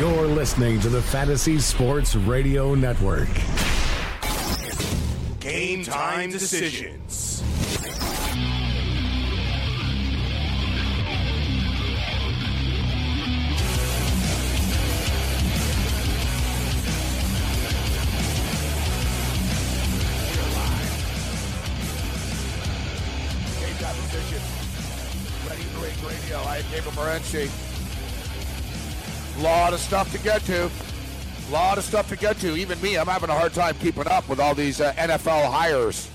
You're listening to the Fantasy Sports Radio Network. Game time decisions. Game time decisions. Ready Break Radio. I am Gabriel Morency. Lot of stuff to get to. A Lot of stuff to get to. Even me, I'm having a hard time keeping up with all these uh, NFL hires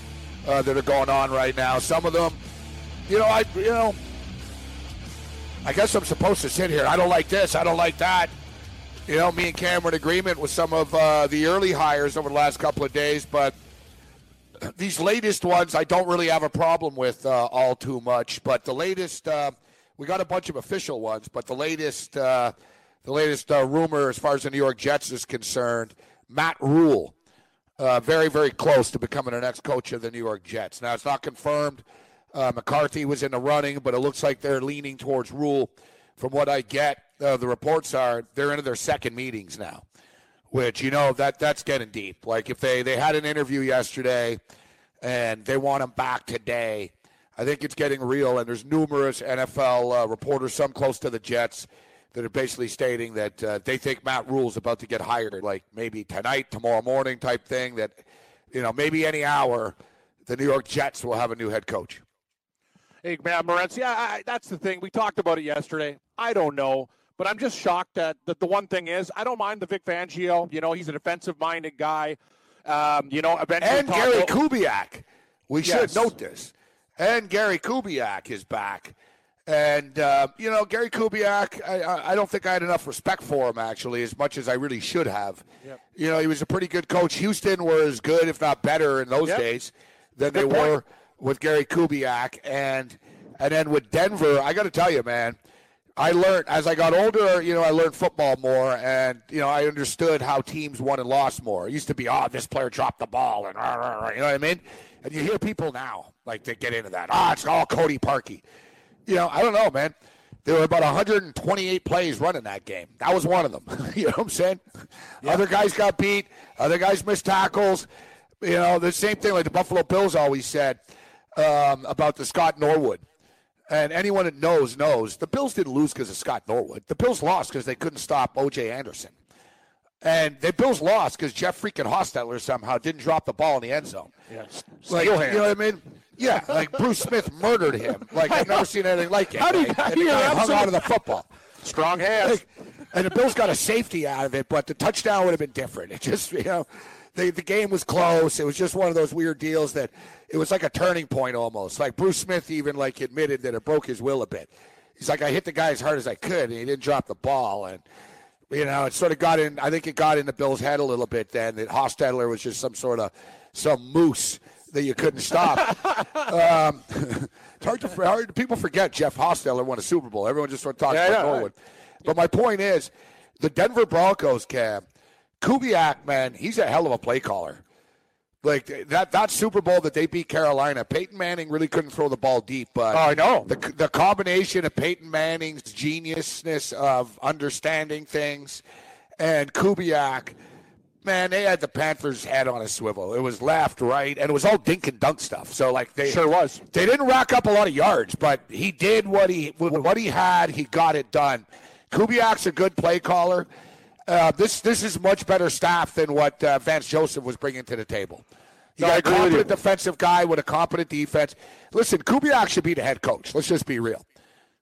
uh, that are going on right now. Some of them, you know, I, you know, I guess I'm supposed to sit here. I don't like this. I don't like that. You know, me and Cameron agreement with some of uh, the early hires over the last couple of days, but these latest ones I don't really have a problem with uh, all too much. But the latest, uh, we got a bunch of official ones, but the latest, uh, the latest uh, rumor as far as the New York Jets is concerned, Matt Rhule, uh, very very close to becoming the next coach of the New York Jets. Now it's not confirmed. Uh, McCarthy was in the running, but it looks like they're leaning towards Rhule. From what I get, uh, the reports are they're into their second meetings now which you know that that's getting deep. Like if they they had an interview yesterday and they want him back today, I think it's getting real. And there's numerous NFL uh, reporters, some close to the Jets, that are basically stating that uh, they think Matt Rhule's about to get hired, like maybe tonight, tomorrow morning type thing. That you know maybe any hour, the New York Jets will have a new head coach. Hey, man, Morency, I, I, that's the thing. We talked about it yesterday. I don't know, but I'm just shocked that, that the one thing is I don't mind the Vic Fangio. You know, he's a defensive-minded guy. Um, you know, eventually And Gary Kubiak. We Yes. should note this. And Gary Kubiak is back. And, uh, you know, Gary Kubiak, I- I, don't think I had enough respect for him, actually, as much as I really should have. Yep. You know, he was a pretty good coach. Houston were as good, if not better, in those Yep. days than they point. were with Gary Kubiak. And, and then with Denver, I got to tell you, man, I learned as I got older, you know, I learned football more and, you know, I understood how teams won and lost more. It used to be, oh, this player dropped the ball and, rah, rah, rah, you know what I mean? And you hear people now, like, they get into that. Ah, it's all Cody Parkey. You know, I don't know, man. There were about 128 plays running that game. That was one of them. you know what I'm saying? Other guys got beat. Other guys missed tackles. You know, the same thing like the Buffalo Bills always said um, about the Scott Norwood. And anyone that knows knows the Bills didn't lose because of Scott Norwood. The Bills lost because they couldn't stop O.J. Anderson. And the Bills lost because Jeff freaking Hostetler somehow didn't drop the ball in the end zone. Yes. Like, you know what I mean? Yeah, like Bruce Smith murdered him. Like I've never seen anything like it. How do you- how and the guy hung some- out of the football. Strong hands. Like, and the Bills got a safety out of it, but the touchdown would have been different. It just, you know, the, the game was close. It was just one of those weird deals that it was like a turning point almost. Like Bruce Smith even like admitted that it broke his will a bit. He's like, I hit the guy as hard as I could, and he didn't drop the ball. And, you know, it sort of got in, I think it got in the Bills' head a little bit then that Hostetler was just some sort of, some moose that you couldn't stop. um, it's hard to, hard, people forget Jeff Hostetler won a Super Bowl. Everyone just sort of talks Yeah, about yeah. Norwood. But my point is, the Denver Broncos, Cam, Kubiak, man, he's a hell of a play caller. Like that that Super Bowl that they beat Carolina, Peyton Manning really couldn't throw the ball deep. But Oh, I know. the the combination of Peyton Manning's geniusness of understanding things and Kubiak, man, they had the Panthers' head on a swivel. It was left, right, and it was all dink and dunk stuff. So like they Sure was. They didn't rack up a lot of yards, but he did what he what he had. He got it done. Kubiak's a good play caller. Uh, this this is much better staff than what uh, Vance Joseph was bringing to the table. You No, got a competent defensive guy with a competent defense. Listen, Kubiak should be the head coach. Let's just be real.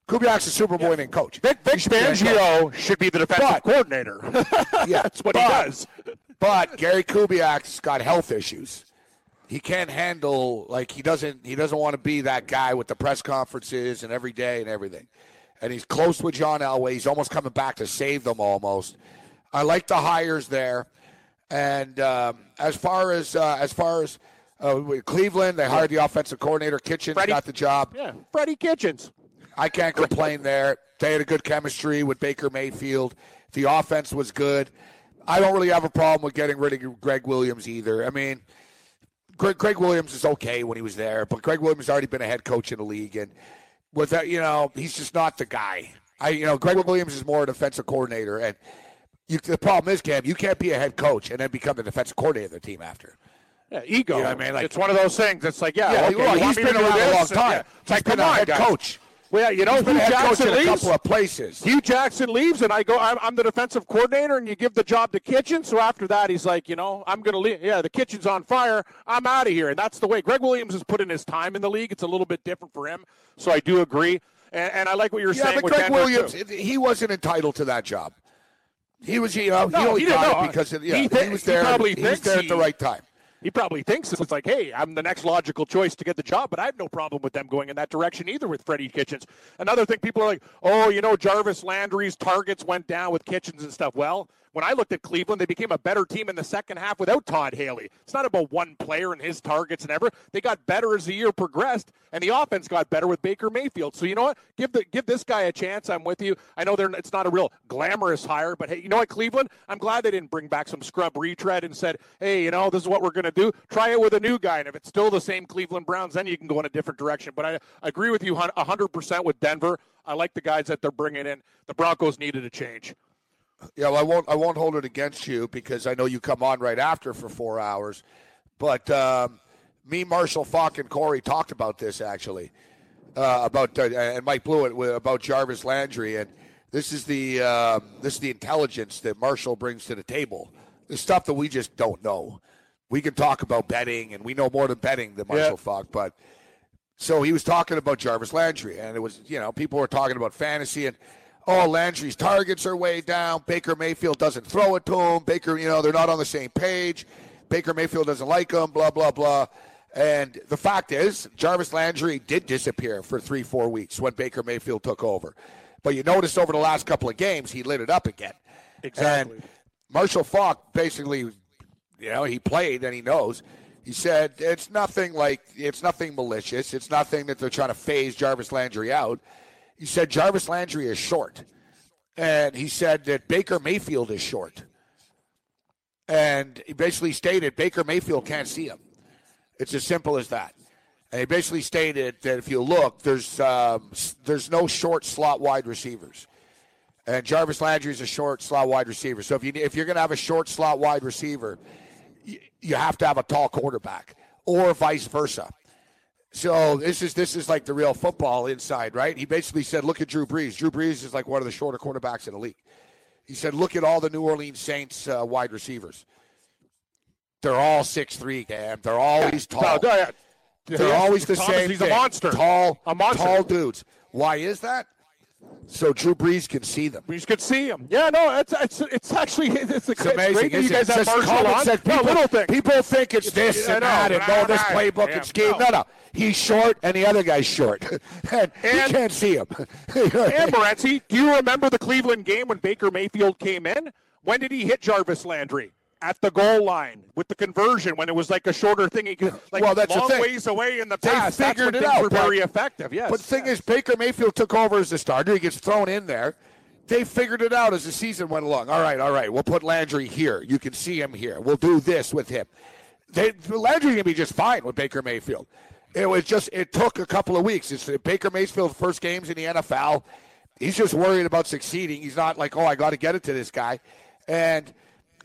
Kubiak's a Super Bowl winning coach. Vic, Vic should be the coach. Fangio should be the defensive But- coordinator. Yeah, That's what but, he does. But Gary Kubiak's got health issues. He can't handle like he doesn't he doesn't want to be that guy with the press conferences and every day and everything. And he's close with John Elway. He's almost coming back to save them almost. I like the hires there. And um, as far as uh, as far as uh, Cleveland, they hired the offensive coordinator. Kitchens Freddie- got the job. Yeah, Freddie Kitchens. I can't complain there. They had a good chemistry with Baker Mayfield. The offense was good. I don't really have a problem with getting rid of Gregg Williams either. I mean, Greg, Gregg Williams is okay when he was there, but Gregg Williams has already been a head coach in the league, and with that, you know, he's just not the guy. I, you know, Gregg Williams is more a defensive coordinator, and you, the problem is, Cam, you can't be a head coach and then become the defensive coordinator of the team after. Yeah, ego. You know what I mean? Like- it's one of those things. It's like, yeah, Yeah, okay, well, he's been around a long time. yeah. It's like, come a on, head guys. coach. Well, yeah, you know, Hue a head coach Jackson in a leaves. couple of places. Hue Jackson leaves, and I go. I'm, I'm the defensive coordinator, and you give the job to Kitchen. So after that, he's like, you know, I'm going to leave. Yeah, the kitchen's on fire. I'm out of here, and that's the way. Gregg Williams has put in his time in the league. It's a little bit different for him, so I do agree. And, and I like what you're Yeah, saying but with Greg Denver, Williams, too. he wasn't entitled to that job. He was, you know, he only he got it because of, yeah, He he, thi- was he there. probably he was there at the right time. He probably thinks it's like, hey, I'm the next logical choice to get the job, but I have no problem with them going in that direction either with Freddie Kitchens. Another thing, people are like, oh, you know, Jarvis Landry's targets went down with Kitchens and stuff. Well, when I looked at Cleveland, they became a better team in the second half without Todd Haley. It's not about one player and his targets and ever. They got better as the year progressed, and the offense got better with Baker Mayfield. So you know what? Give the give this guy a chance. I'm with you. I know they're it's not a real glamorous hire, but hey, you know what, Cleveland? I'm glad they didn't bring back some scrub retread and said, hey, you know, this is what we're going to do. Try it with a new guy, and if it's still the same Cleveland Browns, then you can go in a different direction. But I, I agree with you 100% with Denver. I like the guys that they're bringing in. The Broncos needed a change. Yeah, well, I won't. I won't hold it against you because I know you come on right after for four hours. But um, me, Marshall Faulk, and Corey talked about this actually uh, about uh, and Mike Blewett about Jarvis Landry, and this is the um, this is the intelligence that Marshall brings to the table. The stuff that we just don't know. We can talk about betting, and we know more than betting than Marshall Yeah. Faulk, but. So he was talking about Jarvis Landry, and it was, you know, people were talking about fantasy, and oh, Landry's targets are way down. Baker Mayfield doesn't throw it to him. Baker, you know, they're not on the same page. Baker Mayfield doesn't like him, blah, blah, blah. And the fact is, Jarvis Landry did disappear for three, four weeks when Baker Mayfield took over. But you noticed over the last couple of games, he lit it up again. Exactly. And Marshall Faulk basically, you know, he played and he knows. He said it's nothing like it's nothing malicious. It's nothing that they're trying to phase Jarvis Landry out. He said Jarvis Landry is short, and he said that Baker Mayfield is short. And he basically stated Baker Mayfield can't see him. It's as simple as that. And he basically stated that if you look, there's um, there's no short slot wide receivers. And Jarvis Landry is a short slot wide receiver. So if you if you're going to have a short slot wide receiver, you, you have to have a tall quarterback, or vice versa. So this is this is like the real football inside, right? He basically said, "Look at Drew Brees. Drew Brees is like one of the shorter quarterbacks in the league." He said, "Look at all the New Orleans Saints uh, wide receivers. They're all six three, Cam. They're always tall. No, no, yeah. They're Yeah, always the Thomas, same. He's thing. a monster. Tall, A monster. tall dudes. Why is that? So Drew Brees can see them. We could see him. Yeah, no, it's it's, it's actually it's, It's amazing. great that you guys have It's Marshall on. No, People, little thing. people think it's this and know, that and no, this playbook and scheme. no. No, no. He's short and the other guy's short. and, you And- can't see him. And Morency, do you remember the Cleveland game when Baker Mayfield came in? When did he hit Jarvis Landry? At the goal line with the conversion when it was like a shorter thing. He could, like Well, that's the long thing. ways away in the past. They figured it out, were but- very effective. Yes. But the thing yes. is, Baker Mayfield took over as the starter. He gets thrown in there. They figured it out as the season went along. All right, all right. We'll put Landry here. You can see him here. We'll do this with him. They, Landry gonna be just fine with Baker Mayfield. It was just it took a couple of weeks. It's Baker Mayfield's first games in the NFL. He's just worried about succeeding. He's not like, oh, I got to get it to this guy. And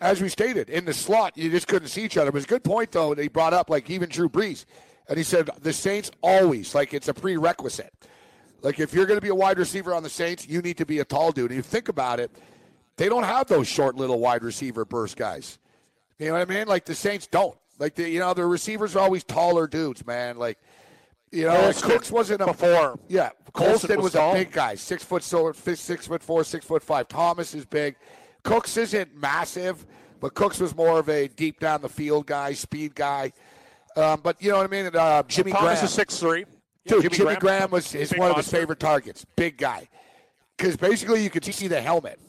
as we stated, in the slot, you just couldn't see each other. It was a good point though that he brought up, like even Drew Brees, and he said the Saints always like it's a prerequisite. Like if you're going to be a wide receiver on the Saints, you need to be a tall dude. And you think about it, they don't have those short little wide receiver burst guys. You know what I mean? Like the Saints don't. Like the you know the receivers are always taller dudes, man. Like you know, like Colston Cooks wasn't a before. Yeah, Colston Colston was was, a big guy, six foot so six foot four, six foot five. Thomas is big. Cooks isn't massive, but Cooks was more of a deep down the field guy, speed guy. Um, but you know what I mean? Uh, Jimmy Graham. is six three. Dude, Jimmy, Graham, was is one of monster. his favorite targets. Big guy. Because basically you could see the helmet.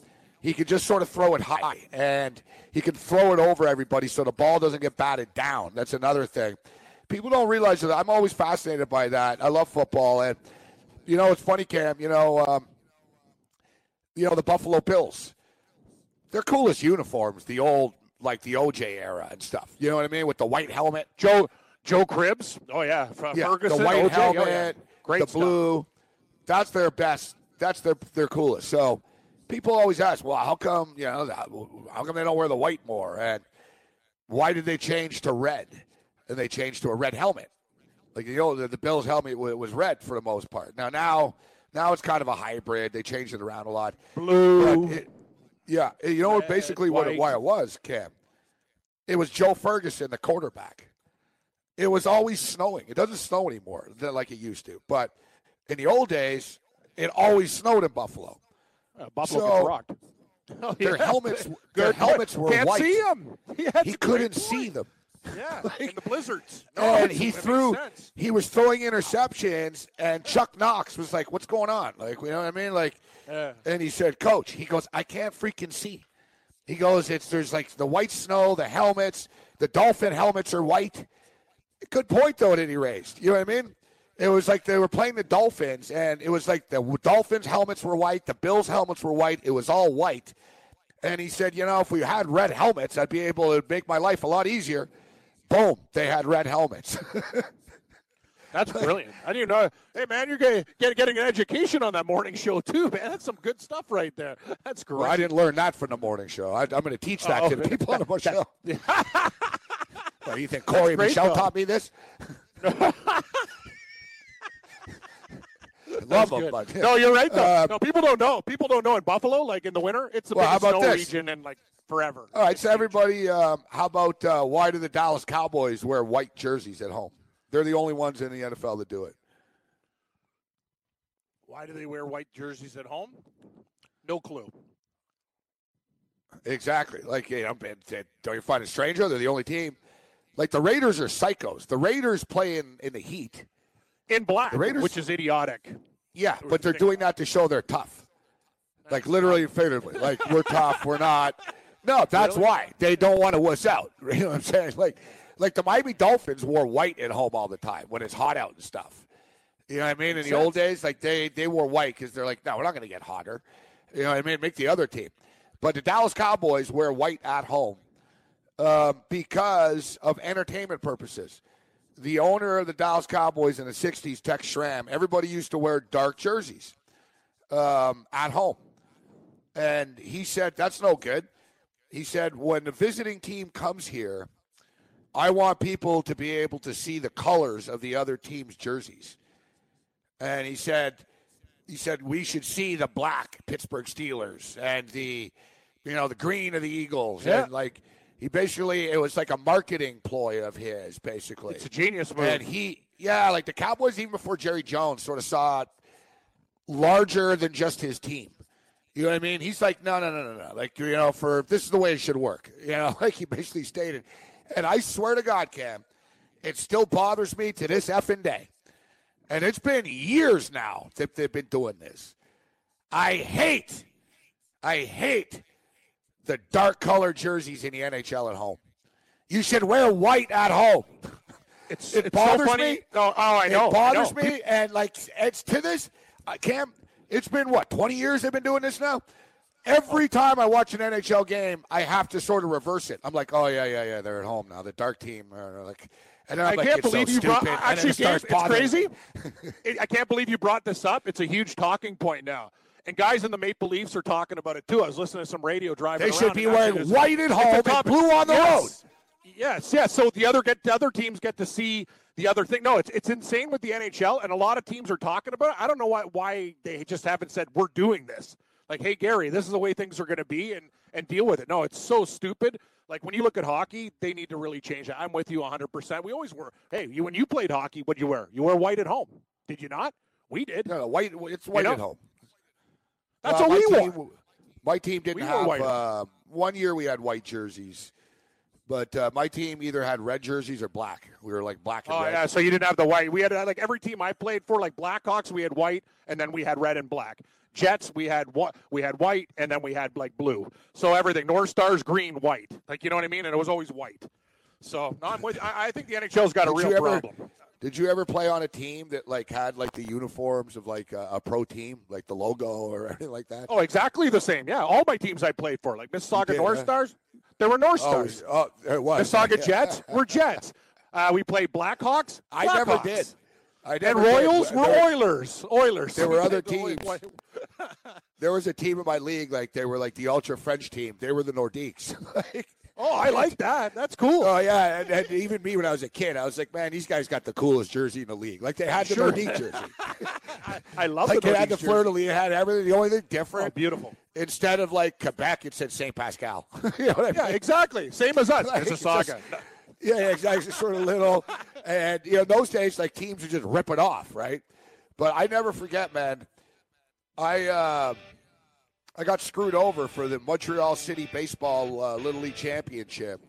he could just sort of throw it high and he could throw it over everybody so the ball doesn't get batted down. That's another thing. People don't realize that. I'm always fascinated by that. I love football, and you know it's funny, Cam. You know, um, you know the Buffalo Bills. Their coolest uniforms, the old like the OJ era and stuff. You know what I mean with the white helmet. Joe Joe Cribbs. Oh yeah, F- Yeah, Ferguson. the white OJ, oh, helmet, yeah. Great the stuff. blue. That's their best. That's their their coolest. So people always ask, well, how come you know how come they don't wear the white more? And why did they change to red? And they changed to a red helmet. Like you know, the Bills helmet was red for the most part. Now now now it's kind of a hybrid. They changed it around a lot. Blue. It- yeah, you know Basically, what it, why it was, Cam. It was Joe Ferguson, the quarterback. It was always snowing. It doesn't snow anymore like it used to. But in the old days, it always snowed in Buffalo. Uh, Buffalo So, gets rocked. Oh, Their yeah. helmets, their helmets were Can't white. see him. Yeah, He couldn't see them. Yeah, in the blizzards. No, and he threw. He was throwing interceptions, and Chuck Knox was like, "What's going on?" Like, you know what I mean? Like, Yeah. and he said, "Coach," he goes, "I can't freaking see." He goes, "It's there's like the white snow, the helmets, the dolphin helmets are white." Good point though that he raised. You know what I mean? It was like they were playing the Dolphins, and it was like the Dolphins helmets were white, the Bills helmets were white. It was all white. And he said, you know, if we had red helmets, I'd be able to make my life a lot easier. Boom, they had red helmets. That's brilliant. I didn't know. Hey, man, you're getting, get, getting an education on that morning show, too, man. That's some good stuff right there. That's great. well, I didn't learn that from the morning show. I, I'm going to teach that Oh, to the people on the morning show. What, you think Corey great, Michelle though. taught me this? Love them, but No, you're right, though. Uh, no, people don't know. People don't know in Buffalo, like in the winter, it's the Well, biggest snow this? region in like forever. All right, so everybody, um, how about uh, why do the Dallas Cowboys wear white jerseys at home? They're the only ones in the NFL that do it. Why do they wear white jerseys at home? No clue. Exactly. Like, you know, don't you find it strange? though? They're the only team. Like the Raiders are psychos. The Raiders play in, in the heat. In black, The Raiders- which is idiotic. Yeah, but they're doing that to show they're tough. Like literally and figuratively. Like we're tough, we're not. No, that's Really? why. They don't want to wuss out. You know what I'm saying? Like like the Miami Dolphins wore white at home all the time when it's hot out and stuff. You know what I mean? In the old days, like they they wore white because they're like, no, we're not going to get hotter. You know what I mean? Make the other team. But the Dallas Cowboys wear white at home um, because of entertainment purposes. The owner of the Dallas Cowboys in the '60s, Tex Schramm, everybody used to wear dark jerseys um, at home, and he said that's no good. He said when the visiting team comes here, I want people to be able to see the colors of the other team's jerseys. And he said, he said we should see the black Pittsburgh Steelers and the, you know, the green of the Eagles. Yeah. And like he basically, it was like a marketing ploy of his, basically. It's a genius move. And he, yeah, like the Cowboys, even before Jerry Jones, sort of saw it larger than just his team. You know what I mean? He's like, no, no, no, no, no. Like, you know, for this is the way it should work. You know, like he basically stated. And I swear to God, Cam, it still bothers me to this effing day. And it's been years now that they've been doing this. I hate, I hate the dark colored jerseys in the NHL at home. You should wear white at home. it's, It it's so bothers funny. me. Oh, oh, I know. It bothers know. me, and like it's to this, uh, Cam. It's been what twenty years they've been doing this now. Every time I watch an NHL game, I have to sort of reverse it. I'm like, oh yeah, yeah, yeah, they're at home now. The dark team, uh, like, and then I'm I like, can't believe so you brought. stupid. and then Actually, it Gabe, it's crazy. It- I can't believe you brought this up. It's a huge talking point now. And guys in the Maple Leafs are talking about it too. I was listening to some radio driving. They should be wearing white at home and blue on the yes. road. Yes, yes. So the other get the other teams get to see the other thing. No, it's it's insane with the NHL, and a lot of teams are talking about it. I don't know why why they just haven't said we're doing this. Like, hey Gary, this is the way things are going to be, and and deal with it. No, it's so stupid. Like when you look at hockey, they need to really change that. I'm with you 100. percent We always were. Hey, you when you played hockey, what'd you wear? You wear white at home. Did you not? We did. No, no, white. It's white know? at home. That's Uh, what we team, wore. My team didn't We have. white. Uh, one year we had white jerseys, but uh, my team either had red jerseys or black. We were like black and Oh red. yeah, so you didn't have the white. We had uh, like every team I played for, like Blackhawks, we had white, and then we had red and black. Jets, we had what we had white, and then we had like blue. So everything North Stars, green, white. Like you know what I mean? And it was always white. So no, I'm with. I, I think the NHL's got a Did real ever- problem. Did you ever play on a team that like had like the uniforms of like a, a pro team, like the logo or anything like that? Oh, exactly the same. Yeah, all my teams I played for, like Mississauga did, North huh? Stars, they were North Oh, Stars. oh, it was. Mississauga Yeah. Jets were Jets. Uh, we played Blackhawks. I never did. I And never did. Royals were There- Oilers. Oilers. there were other teams. There was a team in my league, like they were like the ultra French team. They were the Nordiques. Like, Oh, I like that. That's cool. oh yeah, and, and even me when I was a kid, I was like, man, these guys got the coolest jersey in the league. Like they had the Sure. Nordique jersey. I love like the it had the fleur de lis, it had everything. The only thing Oh, different, beautiful. instead of like Quebec, it said Saint Pascal. you know what I Yeah, exactly. Same as us. Like, Mississauga. just- Yeah, yeah, exactly. Sort of little, and you know, those days like teams would just rip it off, right? But I never forget, man. I uh, I got screwed over for the Montreal City Baseball uh, Little League Championship.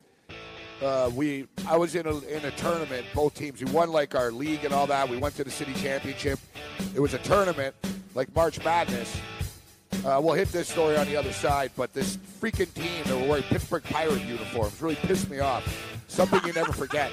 Uh, we I was in a in a tournament. Both teams we won like our league and all that. We went to the city championship. It was a tournament like March Madness. Uh, we'll hit this story on the other side, but this freaking team that were wearing Pittsburgh Pirate uniforms really pissed me off. Something you never forget.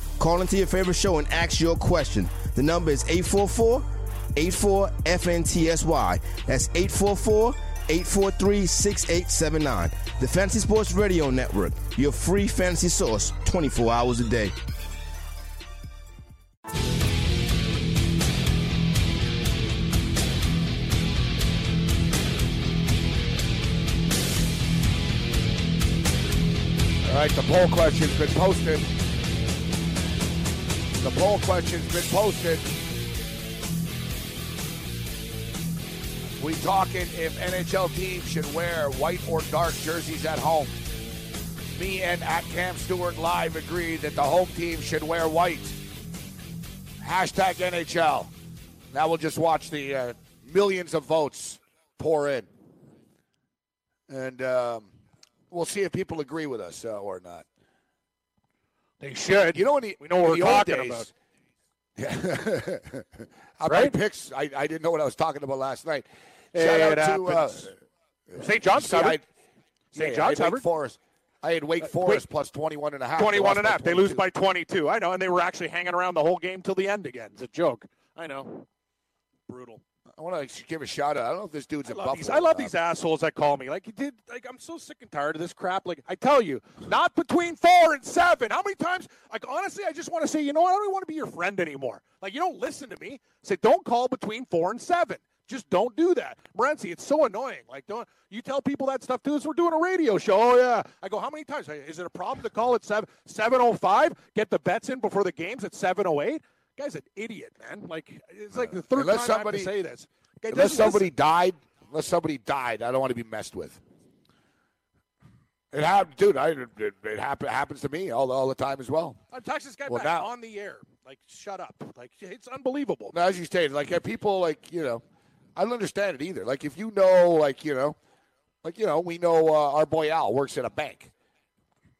Call into your favorite show and ask your question. The number is 844 84 FNTSY. That's 844 843 6879. The Fantasy Sports Radio Network, your free fantasy source 24 hours a day. All right, the poll question's been posted. The poll question's been posted. We talking if NHL teams should wear white or dark jerseys at home. Me and at Cam Stewart live agree that the home team should wear white. Hashtag NHL. Now we'll just watch the uh, millions of votes pour in, and um, we'll see if people agree with us uh, or not. They should. You know, the, we know what we're talking days- about. I Right? picks. I, I didn't know what I was talking about last night. Shout it out to uh. St. John's see, I- covered. yeah, St. I John's had Wake covered. Forest. I had Wake Forest plus 21 and a half. They 21 and a half. They lose by 22. I know, and they were actually hanging around the whole game till the end again. It's a joke. I know. Brutal. I want to give a shout out. I don't know if this dude's I love, Buffalo. these, I love these assholes that call me. Like you did. Like I'm so sick and tired of this crap. Like I tell you, not between four and seven. How many times? Like honestly, I just want to say, you know what? I don't even want to be your friend anymore. Like you don't listen to me. Say don't call between four and seven. Just don't do that, Morency. It's so annoying. Like don't you tell people that stuff too? As we're doing a radio show. Oh yeah. I go. How many times? Is it a problem to call at seven seven oh five? Get the bets in before the games at seven oh eight. Guy's an idiot, man. Like it's like the third Uh, Unless time somebody- I have to say this. Guy Unless somebody listen. died, unless somebody died, I don't want to be messed with. It happened, dude. I, it, it happen, happens to me all, all the time as well. I text this guy Well, back now- on the air. Like, shut up. Like, it's unbelievable. Now, as you stated, like uh, people, like you know, I don't understand it either. Like if you know, like you know, like you know, we know uh, our boy Al works at a bank.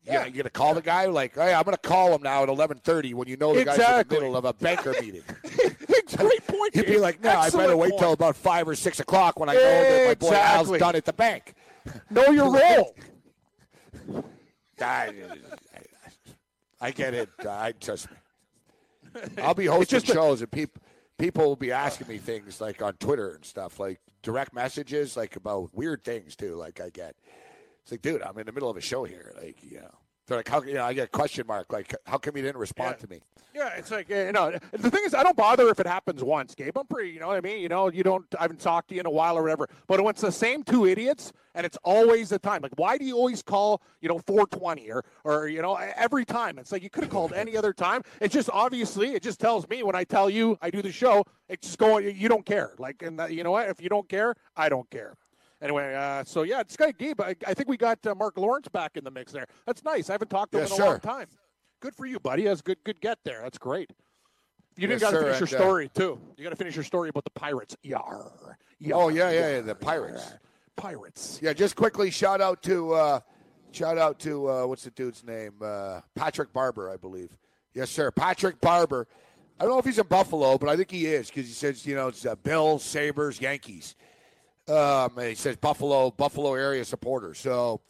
Yeah, you're gonna call the guy like, hey, I'm gonna call him now at 11:30 when you know the guy's in the middle of a banker meeting. Great point. You'd be like, no, I better wait point. till about five or six o'clock when I know that my boy Al's Exactly. done at the bank. know your role. I, I get it. I just, I'll be hosting shows and people people will be asking me things like on Twitter and stuff, like direct messages, like about weird things too. Like I get, it's like, dude, I'm in the middle of a show here. Like, you know, They're like, how? You know, I get a question mark. Like, how come you didn't respond Yeah. to me? Yeah, it's like you know. The thing is, I don't bother if it happens once, Gabe. I'm pretty, you know what I mean. You know, you don't. I haven't talked to you in a while or whatever. But when it's the same two idiots, and it's always the time. Like, why do you always call, you know, 420 or, or you know, every time? It's like you could have called any other time. It's just obviously, it just tells me when I tell you I do the show, it's just going. You don't care. Like, and you know what? If you don't care, I don't care. Anyway, uh, so yeah, it's got Gabe. I, I think we got uh, Mark Lawrence back in the mix there. That's nice. I haven't talked to him in a long time. Good for you, buddy. That's good. Good get there. That's great. You didn't Yes, got to finish your uh, story too. You got to finish your story about the pirates. Yar. Yar. Oh yeah, yeah, yeah. The Pirates. Pirates. Yeah, just quickly, shout out to uh, shout out to uh, what's the dude's name? Uh, Patrick Barber, I believe. Yes, sir, Patrick Barber. I don't know if he's in Buffalo, but I think he is because he says you know it's uh, Bills, Sabres, Yankees. Um, he says Buffalo, Buffalo area supporter. So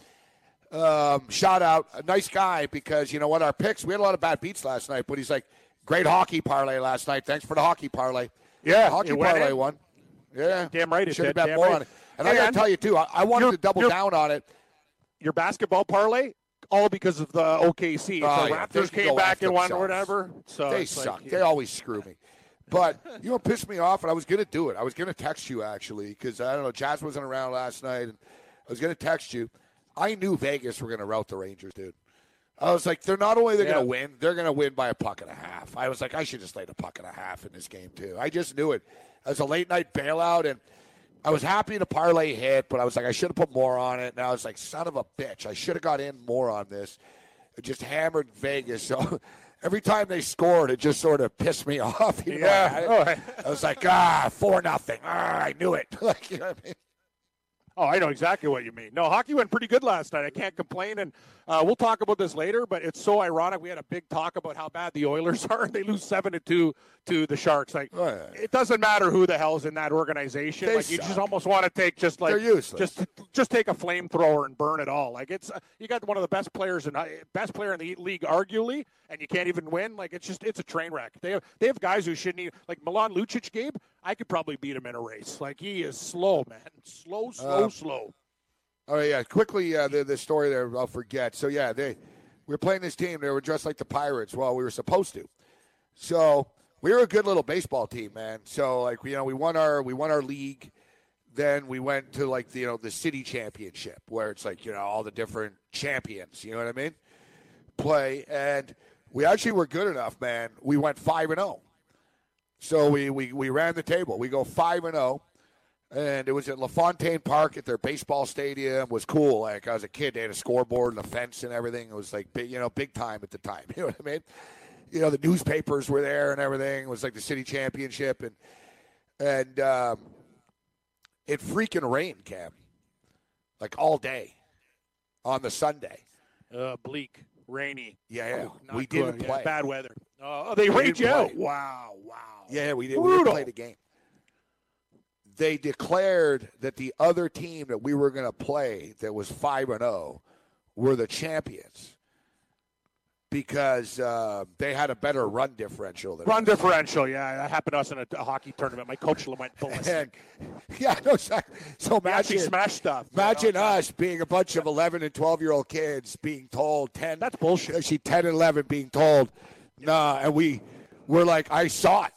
um, shout out, a nice guy because you know what our picks. We had a lot of bad beats last night, but he's like great hockey parlay last night. Thanks for the hockey parlay. Yeah, hockey parlay in. won. Yeah, Damn right it Should have bet more right. on it. And, I got to tell you too, I, I wanted to double down on it. Your basketball parlay, all because of the OKC. Oh, the yeah. They Raptors came back and won or whatever. So They it's like, suck. yeah. They always screw me. But you know, pissed me off, and I was going to do it. I was going to text you actually because I don't know. Jazz wasn't around last night, and I was going to text you. I knew Vegas were going to rout the Rangers, dude. I was like, they're not only they're Yeah. going to win, they're going to win by a puck and a half. I was like, I should just laid a puck and a half in this game too. I just knew it. As a late night bailout, and I was happy to parlay hit, but I was like, I should have put more on it. And I was like, son of a bitch, I should have got in more on this. It just hammered Vegas. So every time they scored, it just sort of pissed me off. though I Yeah. Oh, I was like, ah, four nothing. Ah, I knew it. like, you know what I mean? Oh, I know exactly what you mean. No, hockey went pretty good last night. I can't complain, and uh, we'll talk about this later. But it's so ironic. We had a big talk about how bad the Oilers are, and they lose seven to two to the Sharks. Like Oh, yeah. it doesn't matter who the hell's in that organization. They like you just almost want to take just like just just take a flamethrower and burn it all. Like it's uh, you got one of the best players in uh, best player in the league, arguably, and you can't even win. Like it's just it's a train wreck. They have they have guys who shouldn't even like Milan Lucic. Gabe, I could probably beat him in a race. Like he is slow, man, slow, slow, Uh, slow. Oh yeah, quickly uh, the the story there I'll forget. So yeah, they we were playing this team. They were dressed like the Pirates. Well, we were supposed to. So we were a good little baseball team, man. So like you know we won our we won our league. Then we went to like the, you know the city championship where it's like you know all the different champions. You know what I mean? Play and we actually were good enough, man. We went five and zero. So we, we we ran the table. We go five and zero and it was at LaFontaine Park at their baseball stadium. It was cool. Like I was a kid, they had a scoreboard and a fence and everything. It was like big, you know, big time at the time. You know what I mean? You know, the newspapers were there and everything. It was like the city championship and and um, it freaking rained, Cam, like all day on the Sunday. Uh, bleak, rainy. Yeah, yeah. Oh, we good. didn't Yeah, play. bad weather. Oh, they rate you out. Wow, wow. Yeah, we did. We didn't play the game. They declared that the other team that we were going to play, that was five and zero, were the champions because uh, they had a better run differential than Run differential. Yeah, that happened to us in a, a hockey tournament. My coach went ballistic. And yeah, no, exactly. So actually imagine, smashed stuff. imagine You know? us being a bunch of eleven and twelve year old kids being told ten. That's bullshit. Actually, ten and eleven being told, nah, and we were like, I saw it.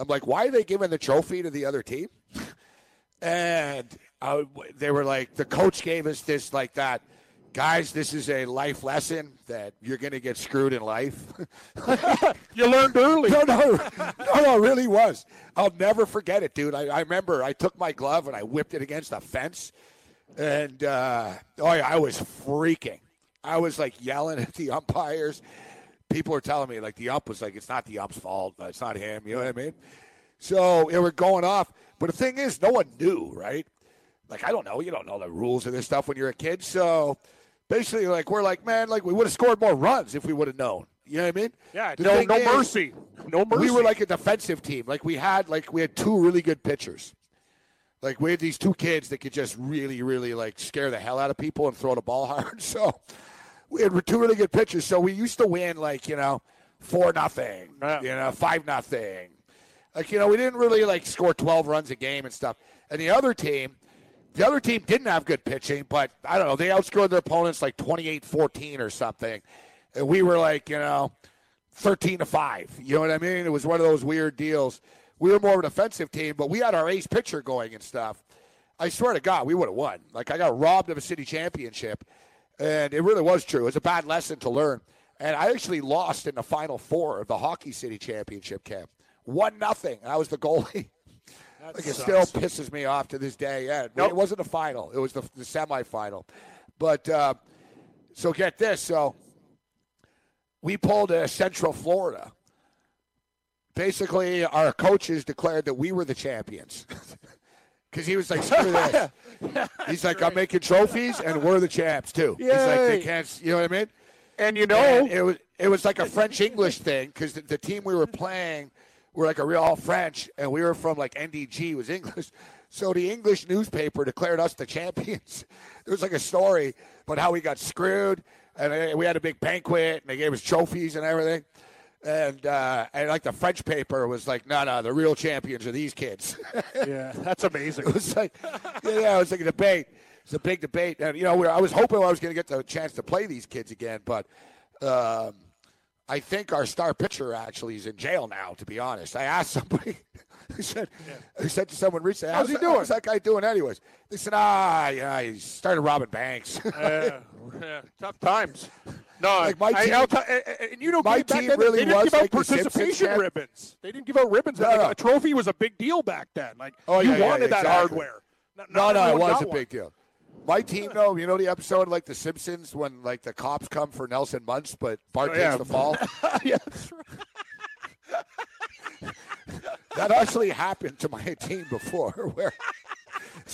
I'm like, why are they giving the trophy to the other team? And uh, they were like, the coach gave us this like that. Guys, this is a life lesson that you're going to get screwed in life. You learned early. No, no, no, no, it really was. I'll never forget it, dude. I, I remember I took my glove and I whipped it against a fence, and uh, oh yeah, I was freaking. I was like yelling at the umpires. People were telling me like the ump was like, it's not the ump's fault, it's not him. You know what I mean? So it were going off, but the thing is, no one knew, right? Like I don't know, you don't know the rules of this stuff when you're a kid. So basically, like we're like, man, like we would have scored more runs if we would have known. You know what I mean? Yeah, The no, no is- mercy. No mercy. we were like a defensive team. Like we had like we had two really good pitchers. Like we had these two kids that could just really, really like scare the hell out of people and throw the ball hard. So we had two really good pitchers. So we used to win like you know four nothing, Yeah. you know five nothing. Like you know we didn't really like score twelve runs a game and stuff. And the other team, the other team didn't have good pitching, but I don't know. They outscored their opponents like 28-14 or something. And we were like, you know, 13 to 5. You know what I mean? It was one of those weird deals. We were more of an offensive team, but we had our ace pitcher going and stuff. I swear to God, we would have won. Like I got robbed of a city championship, and it really was true. It was a bad lesson to learn. And I actually lost in the final four of the hockey city championship camp. One nothing. I was the goalie. Like it still pisses me off to this day. Yeah, Nope. it wasn't the final; it was the, the semifinal. But uh, so get this: so we pulled a Central Florida. Basically, our coaches declared that we were the champions because he was like, "Screw this." He's like, "I'm making trophies, and we're the champs too." He's like, "They can't," you know what I mean? And you know, And it was it was like a French English thing because the, the team we were playing were like a real all French, and we were from like NDG was English. So the English newspaper declared us the champions. There was like a story about how we got screwed, and uh, we had a big banquet, and they gave us trophies and everything. And uh, and like the French paper was like, no, no, the real champions are these kids. yeah, that's amazing. It was like, yeah, it was like a debate. It's a big debate, and you know, we I was hoping I was going to get the chance to play these kids again, but um, I think our star pitcher actually is in jail now. To be honest, I asked somebody. I said, I said to someone recently, How's he doing?" How's that guy doing, anyways? They said, Ah, yeah, he started robbing banks. yeah, yeah, tough times. No, Like, my team- I'll and- and you know, my back team then, really they didn't was give out like participation ribbons. They didn't give out ribbons. No, no. A trophy was a big deal back then. Like Oh, you yeah, yeah, wanted that exactly. hardware. Not- No, not no, it was a one. big deal. My team, though, you know the episode like The Simpsons when like the cops come for Nelson Muntz, but Bart Oh, takes yeah. the fall. yeah, that actually happened to my team before, where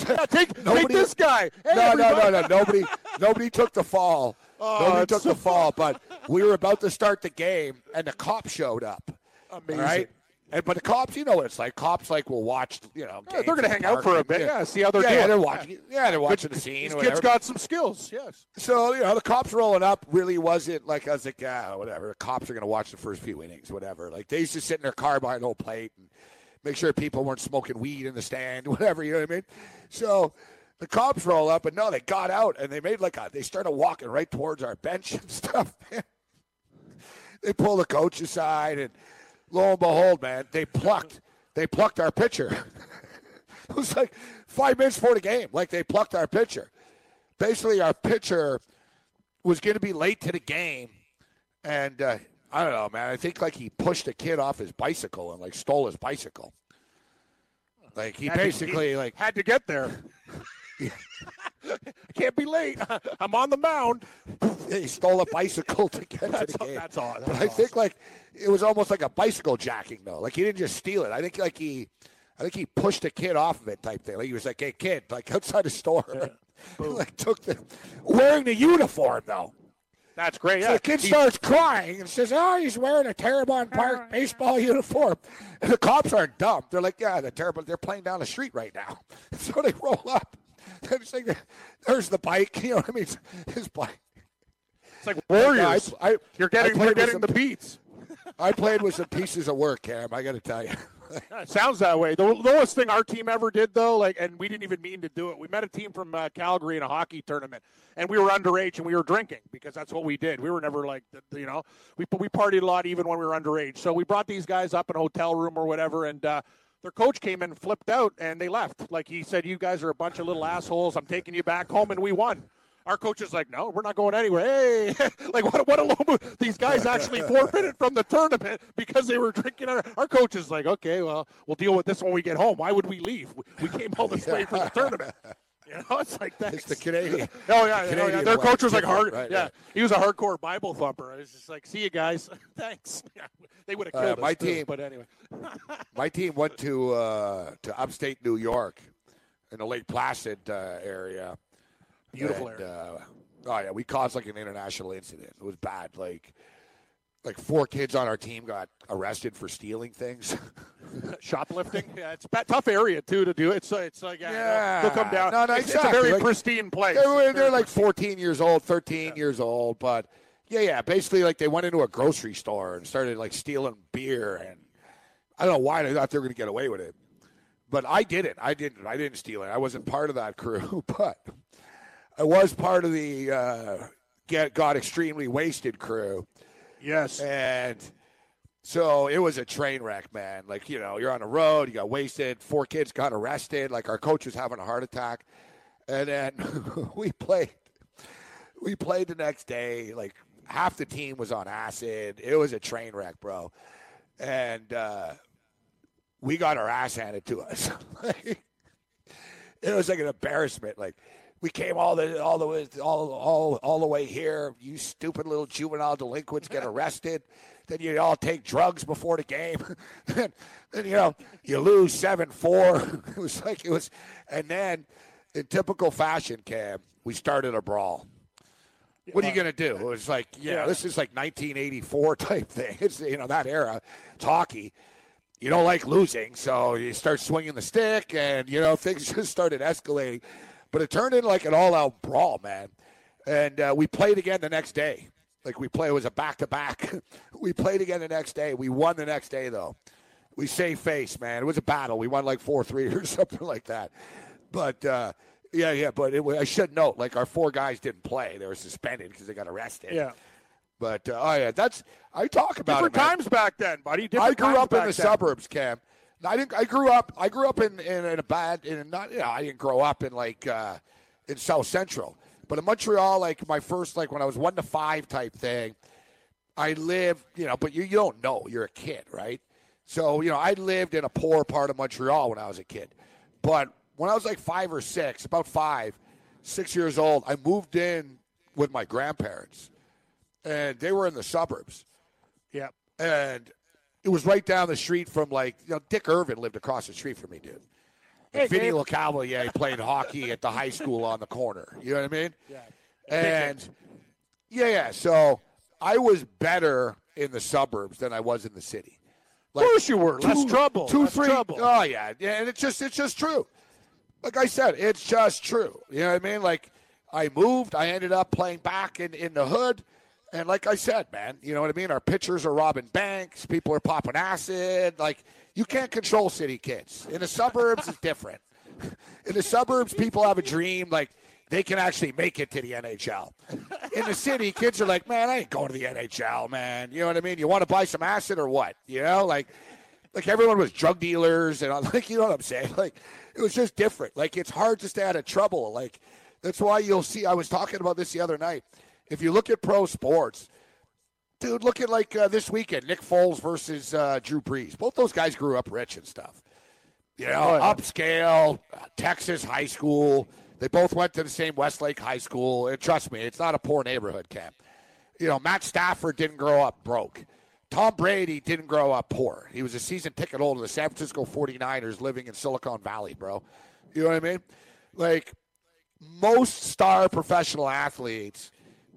Yeah, take, take this guy. Hey, no, no, no, no. Nobody, nobody took the fall. Oh, nobody took so the fall. But we were about to start the game, and the cops showed up. Amazing. All right. And but the cops, you know what it's like. Cops like will watch, you know. Yeah, they're gonna hang out for a bit. Yeah, see how they're yeah, doing. Yeah, they're watching. Yeah, they're watching the scene. These kids got some skills. Yes. So you know the cops rolling up really wasn't like I was like ah whatever the cops are gonna watch the first few innings whatever like they used to sit in their car behind the whole plate and make sure people weren't smoking weed in the stand whatever you know what I mean so the cops roll up and no they got out and they made like a they started walking right towards our bench and stuff they pull the coach aside and lo and behold man they plucked they plucked our pitcher it was like five minutes before the game like they plucked our pitcher basically our pitcher was going to be late to the game, and uh, I don't know, man. I think like he pushed a kid off his bicycle and like stole his bicycle. Like he Had to- basically he like had to get there. I can't be late. I'm on the mound. he stole a bicycle to get to That's, the game. that's all. but that's I think like it was almost like a bicycle jacking though. Like he didn't just steal it. I think like he, I think he pushed a kid off of it type thing. Like he was like, "Hey kid," like outside the store, like took the wearing the uniform though. that's great. So Yeah, the kid He- starts crying and says, "Oh, he's wearing a Terrebonne oh, Park baseball uniform." And the cops aren't dumb. They're like, "Yeah, the Terrebonne. They're playing down the street right now." So they roll up. And it's like, there's the bike. You know what I mean? His bike. It's like Warriors. I, I, you're getting, played you're getting the beats. I played with some pieces of work, Cam. I got to tell you. Sounds that way. The lowest thing our team ever did, though, like, and we didn't even mean to do it. We met a team from uh, Calgary in a hockey tournament, and we were underage and we were drinking because that's what we did. We were never like, you know, we we partied a lot even when we were underage. So we brought these guys up in a hotel room or whatever, and uh, their coach came in, and flipped out, and they left. Like he said, "You guys are a bunch of little assholes. I'm taking you back home," and we won. Our coach is like, no, we're not going anywhere. Hey, like what? What a low move! These guys actually forfeited from the tournament because they were drinking. Our, our coach is like, okay, well, we'll deal with this when we get home. Why would we leave? We, we came all this way for the tournament. You know, it's like that. It's the Canadian. Oh yeah, oh, yeah. Canadian Their coach was like hard. right, yeah, right. he was a hardcore Bible thumper. I was just like, see you guys, thanks. Yeah, they would have Uh, killed my us too, team- but anyway. My team went to uh, to upstate New York in the Lake Placid uh, area. Beautiful And, area. Uh, oh yeah, we caused like an international incident. It was bad. Like like four kids on our team got arrested for stealing things. shoplifting. Yeah, it's a tough area too to do. It's it's like yeah, Yeah. they'll come down. No, no, it's, exactly. it's a very Like, pristine place. they were, they're like 14 years old, 13 years old, but yeah, yeah. Basically, like they went into a grocery store and started like stealing beer, and I don't know why they thought they were going to get away with it. but I didn't. I didn't. I didn't steal it. I wasn't part of that crew, but I was part of the uh, get got extremely wasted crew. Yes. And so it was a train wreck, man. Like, you know, you're on the road, you got wasted, four kids got arrested, like our coach was having a heart attack. And then we played we played the next day, like half the team was on acid. It was a train wreck, bro. And uh, we got our ass handed to us. it was like an embarrassment. Like we came all the all the way all all all the way here. You stupid little juvenile delinquents get arrested. then you all take drugs before the game. then, then you know you lose seven four. it was like it was, and then in typical fashion, Cam, we started a brawl. What are you going to do? It was like, know, this is like 1984 type thing. It's, you know, that era. It's hockey. You don't like losing, so you start swinging the stick, and, you know, things just started escalating. But it turned into like an all out brawl, man. And uh, we played again the next day. Like we played, it was a back to back. We played again the next day. We won the next day, though. We saved face, man. It was a battle. We won like 4 3 or something like that. But, uh, yeah, yeah, but it, I should note, like our four guys didn't play; they were suspended because they got arrested. Yeah. But uh, oh yeah, that's I talk about Different it, times back then, buddy. I grew up in the then. suburbs, Cam. I didn't. I grew up. I grew up in in, in a bad in a not. You know, I didn't grow up in like uh, in South Central, but in Montreal, like my first like when I was one to five type thing. I lived, you know, but you, you don't know. You're a kid, right? So, you know, I lived in a poor part of Montreal when I was a kid. But when I was like five or six, about five, six years old, I moved in with my grandparents. And they were in the suburbs. Yeah. And it was right down the street from like, you know, Dick Irvin lived across the street from me, dude. Hey, And Vinny Gabe. LeCavalier played hockey at the high school on the corner. You know what I mean? Yeah. And yeah, yeah. So I was better in the suburbs than I was in the city. Of course you were. Less trouble. Two, Less three. trouble. Oh yeah, yeah. And it's just, it's just true. Like I said, it's just true. You know what I mean? Like I moved, I ended up playing back in in the hood. And like I said, man, you know what I mean? Our pitchers are robbing banks. People are popping acid. Like, you can't control city kids. In the suburbs, it's different. In the suburbs, people have a dream. Like, they can actually make it to the NHL. In the city, kids are like, man, I ain't going to the NHL, man. You know what I mean? You want to buy some acid or what? You know, like, like everyone was drug dealers and I'm like, you know what I'm saying? Like, it was just different. Like, it's hard to stay out of trouble. Like, that's why you'll see. I was talking about this the other night. If you look at pro sports, dude, look at like uh, this weekend, Nick Foles versus uh, Drew Brees. Both those guys grew up rich and stuff. You know, upscale, uh, Texas high school. They both went to the same Westlake High School. And trust me, it's not a poor neighborhood, Cam. You know, Matt Stafford didn't grow up broke. Tom Brady didn't grow up poor. He was a season ticket holder of the San Francisco 49ers living in Silicon Valley, bro. You know what I mean? Like, most star professional athletes,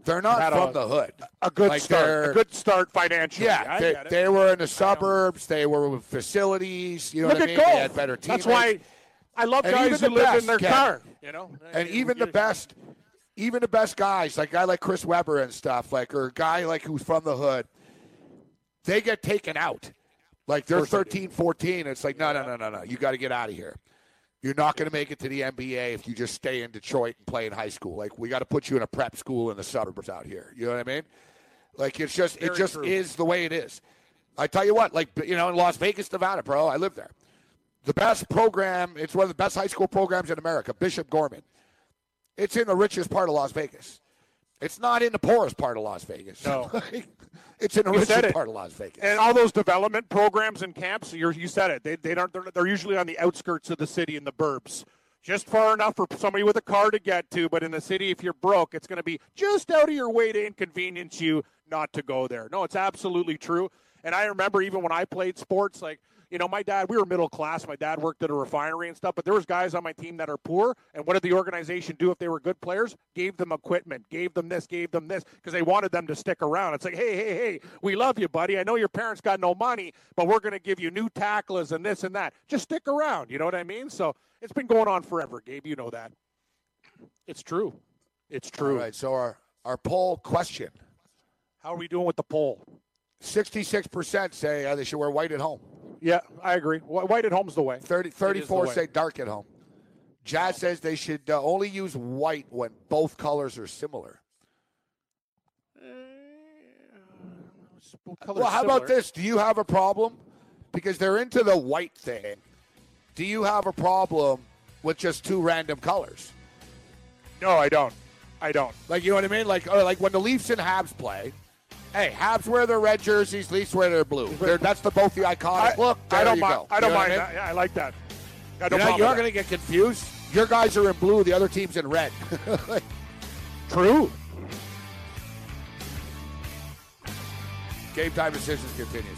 they're not from a- the hood. A good Like, start. A good start financially. Yeah, they, they were in the suburbs. They were with facilities. You know Look what I mean? golf. They had better teammates. That's why I love And guys who live best in their can. car. You know, and even the best, even the best guys, like a guy like Chris Webber and stuff, like or a guy like who's from the hood, they get taken out. Like they're course 13, 14. It's like, no, no, no, no, no. You got to get out of here. You're not going to make it to the NBA if you just stay in Detroit and play in high school. Like we got to put you in a prep school in the suburbs out here. You know what I mean? Like it's just, it just true. is the way it is. I tell you what, like you know, in Las Vegas, Nevada, bro, I live there. The best program, it's one of the best high school programs in America, Bishop Gorman. It's in the richest part of Las Vegas. It's not in the poorest part of Las Vegas. No. it's in the richest it. part of Las Vegas. And all those development programs and camps, you're, you said it. They, they don't. They're, they're usually on the outskirts of the city in the burbs, just far enough for somebody with a car to get to. But in the city, if you're broke, it's going to be just out of your way to inconvenience you not to go there. No, it's absolutely true. And I remember even when I played sports, like you know, my dad, we were middle class. My dad worked at a refinery and stuff, but there was guys on my team that are poor. And what did the organization do if they were good players? Gave them equipment, gave them this, gave them this, because they wanted them to stick around. It's like, hey, hey, hey, we love you, buddy. I know your parents got no money, but we're going to give you new tacklers and this and that. Just stick around. You know what I mean? So it's been going on forever, Gabe. You know that. It's true. It's true. right, so our, our poll question How are we doing with the poll? 66% say uh, they should wear white at home. Yeah, I agree. White at home's the way. 30, 34 the way. say dark at home. Jazz says they should uh, only use white when both colors are similar. Color's Well, how about this? Do you have a problem? Because they're into the white thing. Do you have a problem with just two random colors? No, I don't. I don't. Like you know what I mean? Like or like when the Leafs and Habs play. Hey, Habs wear their red jerseys, Leafs wear their blue. They're, that's the both the iconic I, look. I don't you mind. go. I don't You know mind. I mean? I like that. I You're don't not, mind you're going to get confused. Your guys are in blue, the other team's in red. True. Game time decisions continues.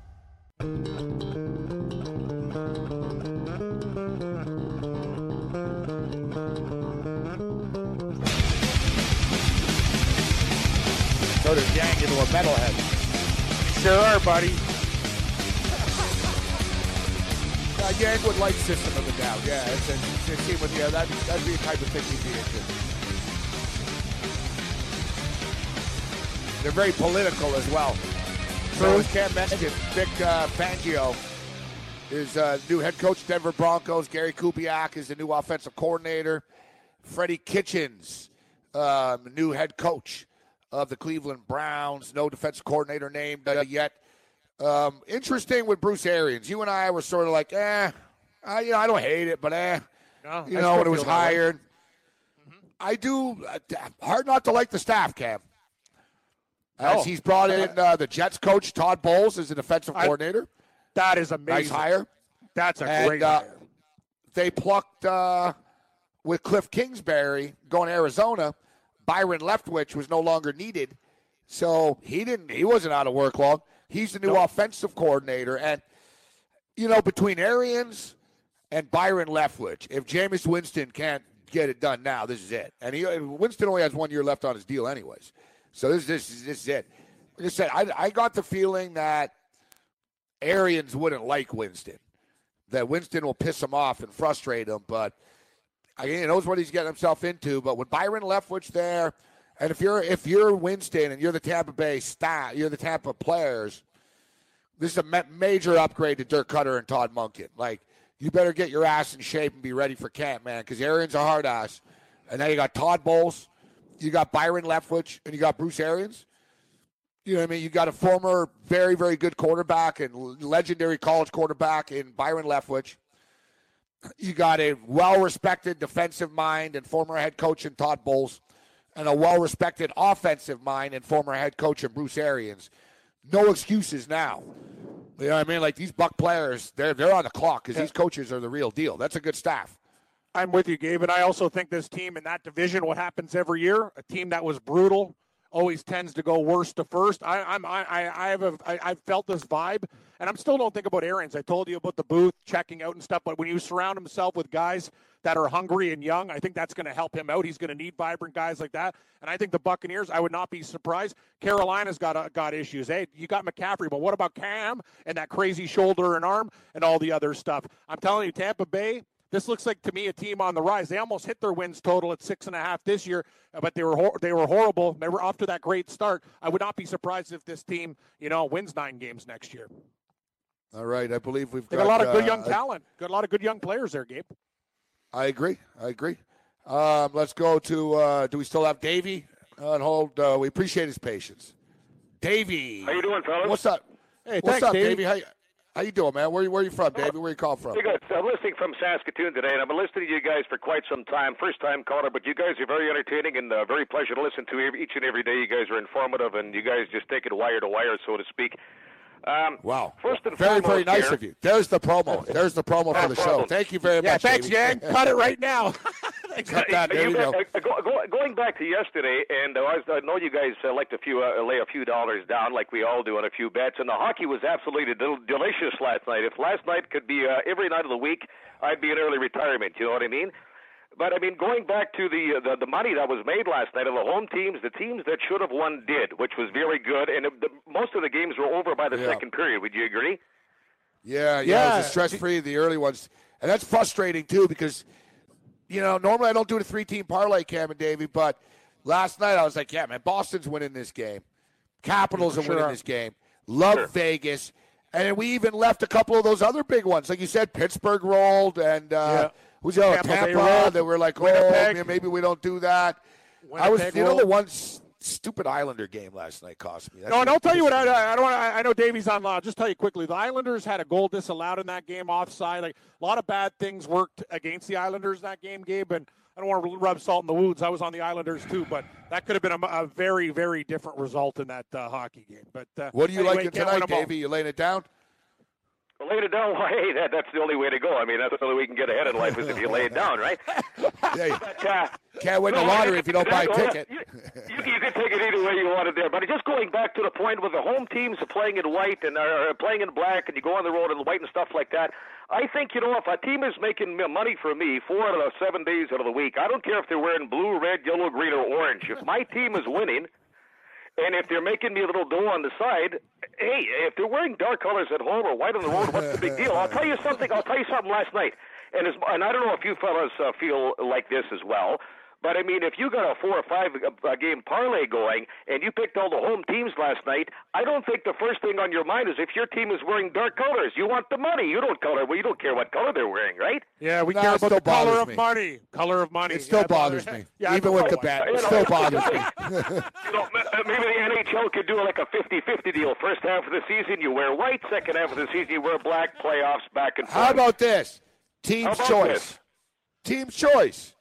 So does Yang into a metalhead. Sure buddy. Uh, Yang would like System of a Down. Yeah, it's a, it's a team with, yeah, that'd, that'd be the type of thing he'd be into. They're very political as well. So as Cam mentioned, Vic uh, Fangio is uh, new head coach Denver Broncos. Gary Kubiak is the new offensive coordinator. Freddie Kitchens, um, new head coach of the Cleveland Browns. No defensive coordinator named uh, yet. Um, interesting with Bruce Arians. You and I were sort of like, eh, I, you know, I don't hate it, but eh, No, you know, when it was feel that way. hired. I do uh, hard not to like the staff, Cam. As he's brought in uh, the Jets coach Todd Bowles as a defensive I- coordinator. That is amazing. Nice hire. That's a And great uh, hire. they plucked uh, with Cliff Kingsbury going to Arizona. Byron Leftwich was no longer needed, so he didn't. He wasn't out of work long. He's the new offensive coordinator, and you know between Arians and Byron Leftwich, if Jameis Winston can't get it done now, this is it. And he Winston only has one year left on his deal, anyways. So this this is this is it. Like I said, I, I got the feeling that Arians wouldn't like Winston. That Winston will piss him off and frustrate him, but again, he knows what he's getting himself into. But with Byron Leftwich there, and if you're if you're Winston and you're the Tampa Bay staff, you're the Tampa players. This is a ma- major upgrade to Dirk Koetter and Todd Monken. Like you better get your ass in shape and be ready for camp, man, because Arians a hard ass. And now you got Todd Bowles, you got Byron Leftwich, and you got Bruce Arians. You know what I mean? You got a former very, very good quarterback and legendary college quarterback in Byron Leftwich. You got a well-respected defensive mind and former head coach in Todd Bowles, and a well-respected offensive mind and former head coach in Bruce Arians. No excuses now. You know what I mean? Like these Buck players, they're they're on the clock because these coaches are the real deal. That's a good staff. I'm with you, Gabe, and I also think this team in that division, what happens every year, a team that was brutal, always tends to go worst to first. I, I'm I, I have a I, I've felt this vibe, and I'm still don't think about Arians. I told you about the booth checking out and stuff, but when you surround himself with guys that are hungry and young, I think that's going to help him out. He's going to need vibrant guys like that, and I think the Buccaneers. I would not be surprised. Carolina's got uh, got issues. Hey, you got McCaffrey, but what about Cam and that crazy shoulder and arm and all the other stuff? I'm telling you, Tampa Bay. This looks like to me a team on the rise. They almost hit their wins total at six and a half this year, but they were hor- they were horrible. They were off to that great start. I would not be surprised if this team, you know, wins nine games next year. All right, I believe we've got, got a lot of good uh, young a- talent. Got a lot of good young players there, Gabe. I agree. I agree. Um, let's go to. Uh, do we still have Davey on hold? Uh, we appreciate his patience. Davey, How you doing, fellas? what's up? Hey, what's thanks, up, Davey. Davey? How, you- how you doing, man? Where you- where you from, Davey? Where you call from? Hey, good. I'm listening from Saskatoon today, and I've been listening to you guys for quite some time. First time caller, but you guys are very entertaining and uh, very pleasure to listen to each and every day. You guys are informative, and you guys just take it wire to wire, so to speak. Um, Wow. First and very, very nice here- of you. There's the promo. There's the promo for the show. Thank you very Yeah, much. thanks. Yang. Cut it right now. Cut that. There you go. uh, go, go, going back to yesterday, and uh, I, know you guys uh, like to few, uh, lay a few dollars down, like we all do on a few bets. And the hockey was absolutely del- delicious last night. If last night could be uh, every night of the week, I'd be in early retirement. You know what I mean? But I mean, going back to the, uh, the the money that was made last night of the home teams, the teams that should have won did, which was very good. And it, the, most of the games were over by the Yeah. second period. Would you agree? Yeah, yeah, Yeah. it was stress free the early ones, and that's frustrating too because you know normally I don't do the three team parlay, Cam and Davey, but last night I was like, yeah, man, Boston's winning this game, Capitals are Sure. winning this game, love Vegas, and we even left a couple of those other big ones, like you said, Pittsburgh rolled, and uh, Yeah. Who's other Tampa Bay Tampa that were like, oh, Winnipeg. maybe we don't do that. I was, you know, the one stupid Islander game last night cost me. That No, and I'll tell you what. I, I don't. I I know Davey's on. Uh, just tell you quickly. The Islanders had a goal disallowed in that game, offside. Like a lot of bad things worked against the Islanders that game, Gabe. And I don't want to rub salt in the wounds. I was on the Islanders too, but that could have been a, a very, very different result in that uh, hockey game. But uh, What do you anyway, like tonight. Davey? You laying it down? Well, lay it down. Well, hey, that, that's the only way to go. I mean, that's the only way we can get ahead in life is if you lay it down, right? Yeah, you But, uh, can't win the lottery if you don't buy a ticket. You, you, you can take it either way you want it there. But just going back to the point where the home teams are playing in white and are playing in black, and you go on the road in white and stuff like that. I think you know if a team is making money for me four out of the seven days out of the week, I don't care if they're wearing blue, red, yellow, green, or orange. If my team is winning, and if they're making me a little dough on the side, hey, if they're wearing dark colors at home or white on the road, what's the big deal? I'll tell you something. I'll tell you something. Last night, and as, and I don't know if you fellas uh, feel like this as well. But I mean, if you got a four or five uh, game parlay going and you picked all the home teams last night, I don't think the first thing on your mind is if your team is wearing dark colors. You want the money. You don't color. Well, you don't care what color they're wearing, right? Yeah, we No, care about the color bothers of me. money. Color of money. It still Yeah, bothers me, Yeah, even with the bet. You It know, still bothers me. You know, maybe the NHL could do like a 50-50 deal. First half of the season, you wear white. Second half of the season, you wear black. Playoffs back and forth. How about this? Team's about choice. this? Team's choice.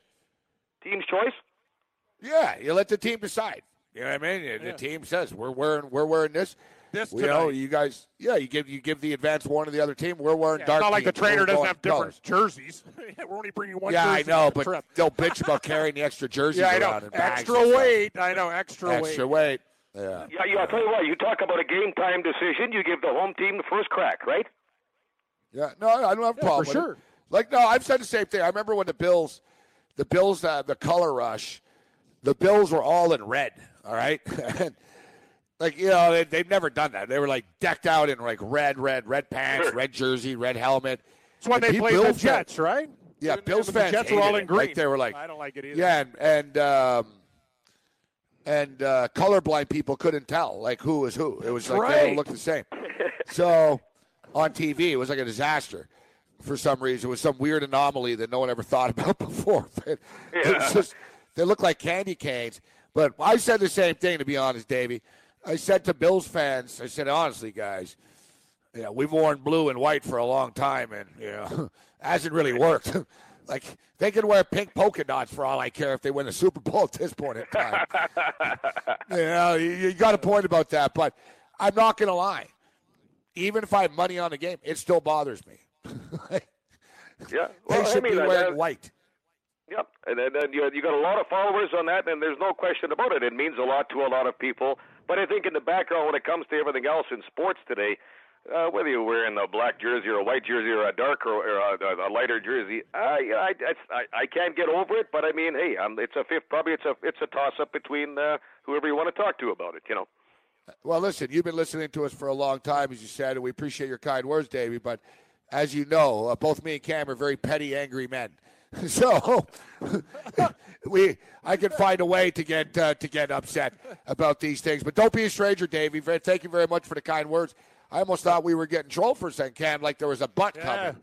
Team's choice? Yeah, you let the team decide. You know what I mean? The team says we're wearing we're wearing this. This you know, you guys. Yeah, you give you give the advance one to the other team. We're wearing Yeah, dark. it's not like the trainer doesn't have different colors. jerseys. We're only bringing one. Yeah, I know, but trip. they'll bitch about carrying the extra jerseys yeah, I know. around in bags Extra weight. I know. Extra, Extra weight. weight. Yeah. Yeah, yeah. I'll tell you what. You talk about a game time decision. You give the home team the first crack, right? Yeah, no, I don't have a Yeah, problem for sure. it. Like, no, I've said the same thing. I remember when the Bills, the Bills, uh, the color rush, the Bills were all in red. All right, like you know, they, they've never done that. They were like decked out in like red, red, red pants, Sure. red jersey, red helmet. That's when And they played the Bills Jets, right? Yeah, And- Bills and the fans Jets were all in it. green. Like, they were like- I don't like it either. Yeah, and and um, and uh, colorblind people couldn't tell like who was who. It was like they all looked the same. so on TV, it was like a disaster for some reason. It was some weird anomaly that no one ever thought about before. It was just they look like candy canes. But I said the same thing to be honest, Davey. I said to Bills fans, I said honestly, guys, yeah, we've worn blue and white for a long time, and you know, hasn't really worked. like they could wear pink polka dots for all I care if they win the Super Bowl at this point in time. you know, you, you got a point about that, but I'm not going to lie. Even if I have money on the game, it still bothers me. Yeah. they Well, I should mean, be wearing white. Yep, and then, then you you got a lot of followers on that, and there's no question about it. It means a lot to a lot of people. But I think in the background, when it comes to everything else in sports today, uh, whether you're wearing a black jersey or a white jersey or a darker or a, a lighter jersey, I, I I I can't get over it. But I mean, hey, um, it's a fifth. Probably it's a it's a toss up between uh, whoever you want to talk to about it. You know. Well, listen, you've been listening to us for a long time, as you said, and we appreciate your kind words, Davey. But as you know, uh, both me and Cam are very petty, angry men. so we, I can find a way to get uh, to get upset about these things. But don't be a stranger, Davey. Thank you very much for the kind words. I almost thought we were getting trolled for a second, Cam, like there was a butt Yeah. coming.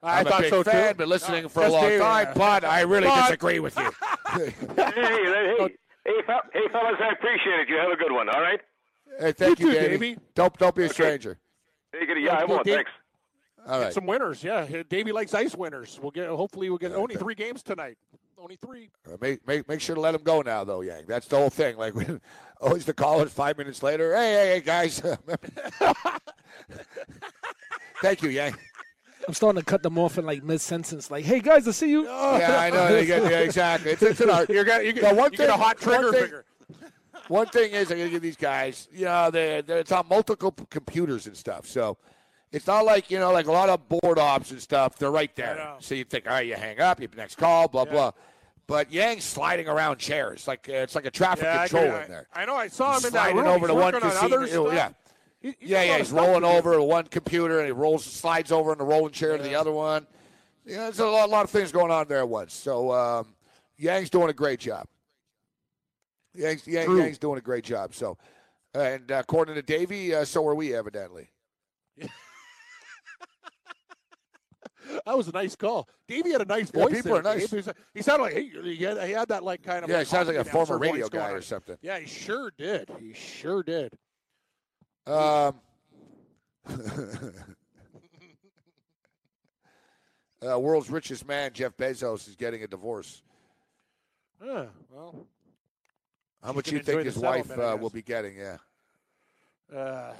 I I'm a thought big so fan, too. been listening No, for a long Davey, time, yeah. but I really But- disagree with you. hey, hey, hey, hey, fellas, I appreciate it. You have a good one. All right. hey, thank You you, too, Davey. Davey. Don't don't be a stranger. Take it. Yeah, I Well, won't. Thanks. All right. Some winners, yeah. Davey likes ice winners. We'll get. Hopefully, we'll get only three games tonight. Only three. Uh, Make, make make sure to let him go now, though, Yang. That's the whole thing. Like, always the callers five minutes later. Hey, hey, hey, guys. Thank you, Yang. I'm starting to cut them off in like mid sentence. Like, hey guys, I see you. Yeah, I know. You get, yeah, exactly. It's, it's an art. You're gonna, you get, one you get a hot trigger one thing- finger. One thing is, I got to give these guys, you know, they they're, it's on multiple computers and stuff. So it's not like, you know, like a lot of board ops and stuff, they're right there. So you think, all right, you hang up, you next call, blah, blah. But Yang's sliding around chairs. like uh, It's like a traffic Yeah, I, control in there. I, know. I saw him in that sliding over he's to one on casino. other oh, yeah. He- Yeah, yeah, he's rolling over to one computer and he rolls, slides over in the rolling chair to the other one. Yeah, there's a lot, lot of things going on there at once. So um, Yang's doing a great job. Yang's, Yang, Yang's doing a great job. So, and uh, according to Davey, uh, so are we evidently. That was a nice call. Davey had a nice Yeah, voice. people there, are nice. Dave. He, he sounded like hey, he had, he had that like kind of. Yeah, he sounds like a former radio guy or something. Yeah, he sure did. He sure did. Um, uh, world's richest man, Jeff Bezos, is getting a divorce. Huh, well, How much can you think his wife uh, will be getting? Yeah. uh,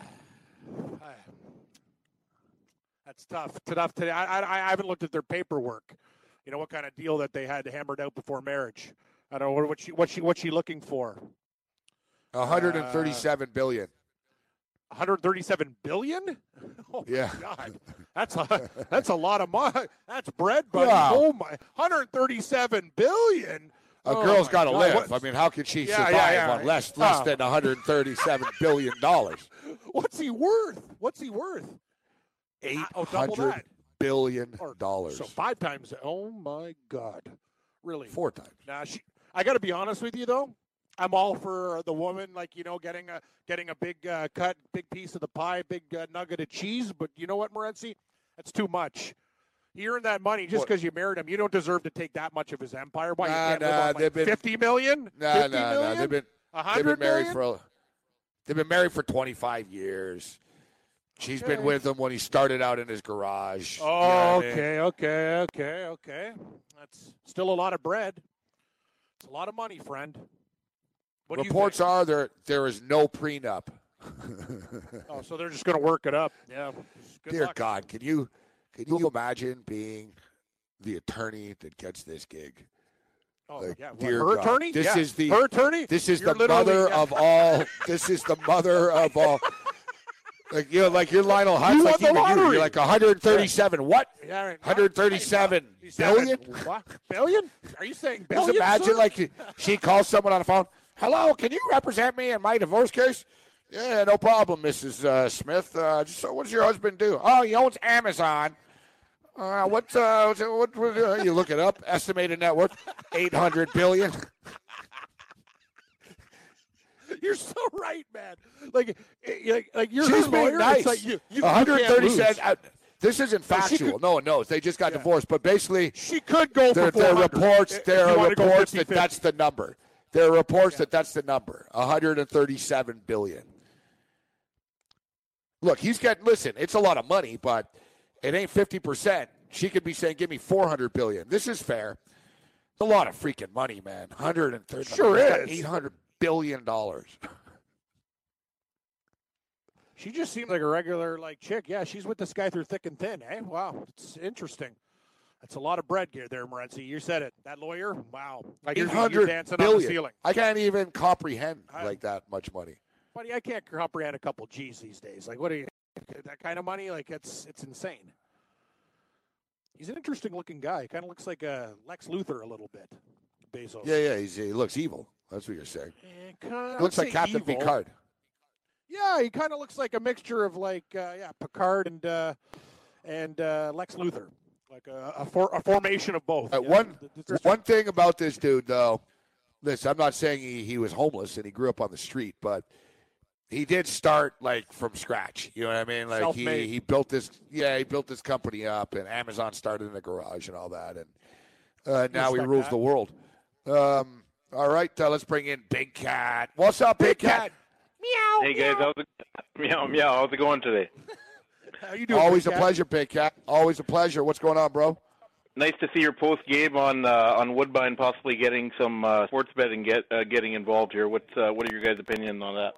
I, that's tough. Tough today. I, I I haven't looked at their paperwork. You know what kind of deal that they had hammered out before marriage. I don't know what she what she what she looking for. 137 uh, billion. 137 billion? Oh my Yeah. God, that's a that's a lot of money. That's bread, buddy. Wow. Oh my, 137 billion. A Oh girl's got to live. what- I mean, how could she Yeah, survive yeah, yeah. on less less than 137 billion dollars? What's he worth? What's he worth? Eight oh, double hundred that. billion dollars. So five times. Oh my God, really? Four times. Now she. I got to be honest with you though. I'm all for the woman, like you know, getting a getting a big uh, cut, big piece of the pie, big uh, nugget of cheese. But you know what, Morency? That's too much. You earned that money just because you married him. You don't deserve to take that much of his empire. Why? you Nah, live nah, on, like, they've been- 50 million? No, 50 no, no. million? They've been they've been married million? for they've been married for 25 years. She's been with him when he started out in his garage. Oh, you know Oh, I mean? okay, okay, okay, okay. That's still a lot of bread. It's a lot of money, friend. What Reports are there there is no prenup. Oh, so they're just going to work it up. Yeah. Good Dear luck. God, can you can you imagine being the attorney that gets this gig? Oh, Like, yeah. Dear her God, attorney? This Yeah. is the her attorney. This is You're the mother yeah. of all. This is the mother of all. Like you know, like you're Lionel Hutz, You like won the even you, lottery. you're like 137. What? Yeah, right. 137 said- billion? What? Billion? Are you saying Just billion? imagine, sir? like she calls someone on the phone. Hello, can you represent me in my divorce case? Yeah, no problem, Mrs. Uh, Smith. Uh, just, so what does your husband do? Oh, he owns Amazon. Uh, what, uh, what, what, uh, you look it up? Estimated net worth, 800 billion. You're so right, man. Like, eh, like, like you're She's being lawyer. nice. Like you, you, you 137. can't lose. Uh, this isn't factual. could- no one knows. They just got Yeah. divorced. But basically, She could go there, for there are reports. There are reports that 50-50. that's the number. There are reports that that's the number. 137 billion. Look, he's got. Listen, it's a lot of money, but it ain't 50 percent. She could be saying, "Give me 400 billion. This is fair." It's a lot of freaking money, man. 130. Sure is. 800 billion dollars. She just seems like a regular like chick. Yeah, she's with this guy through thick and thin. Eh? Wow, it's interesting. That's a lot of bread here there, Morency. You said it. That lawyer, wow. Like you're, you're 800 dancing on the ceiling. I can't even comprehend I- like that much money. Buddy, I can't comprehend a couple G's these days. Like, what are you? That kind of money? Like, it's it's insane. He's an interesting looking guy. Kind of looks like a Lex Luthor a little bit. Bezos. Yeah, yeah. He's, he looks evil. That's what you're saying. Kinda- He looks like Captain evil. Picard. Yeah, he kind of looks like a mixture of like uh, yeah Picard and uh, and uh, Lex Luthor, like a a, for, a formation of both. Uh, Yeah, one th- th- one thing about this dude, though, listen, I'm not saying he, he was homeless and he grew up on the street, but he did start like from scratch. You know what I mean? Like he, Self-made. he built this, yeah, he built this company up, and Amazon started in the garage and all that, and uh, now he rules that. the world. Um, all right, uh, let's bring in Big Cat. What's up, Big Cat? Meow Hey guys, how's it meow meow? How's it going today? How you doing? Always Big a Cat? pleasure, Big Cat. Always a pleasure. What's going on, bro? Nice to see your post game on uh, on Woodbine possibly getting some uh, sports betting get uh, getting involved here. What's uh, what are your guys' opinion on that?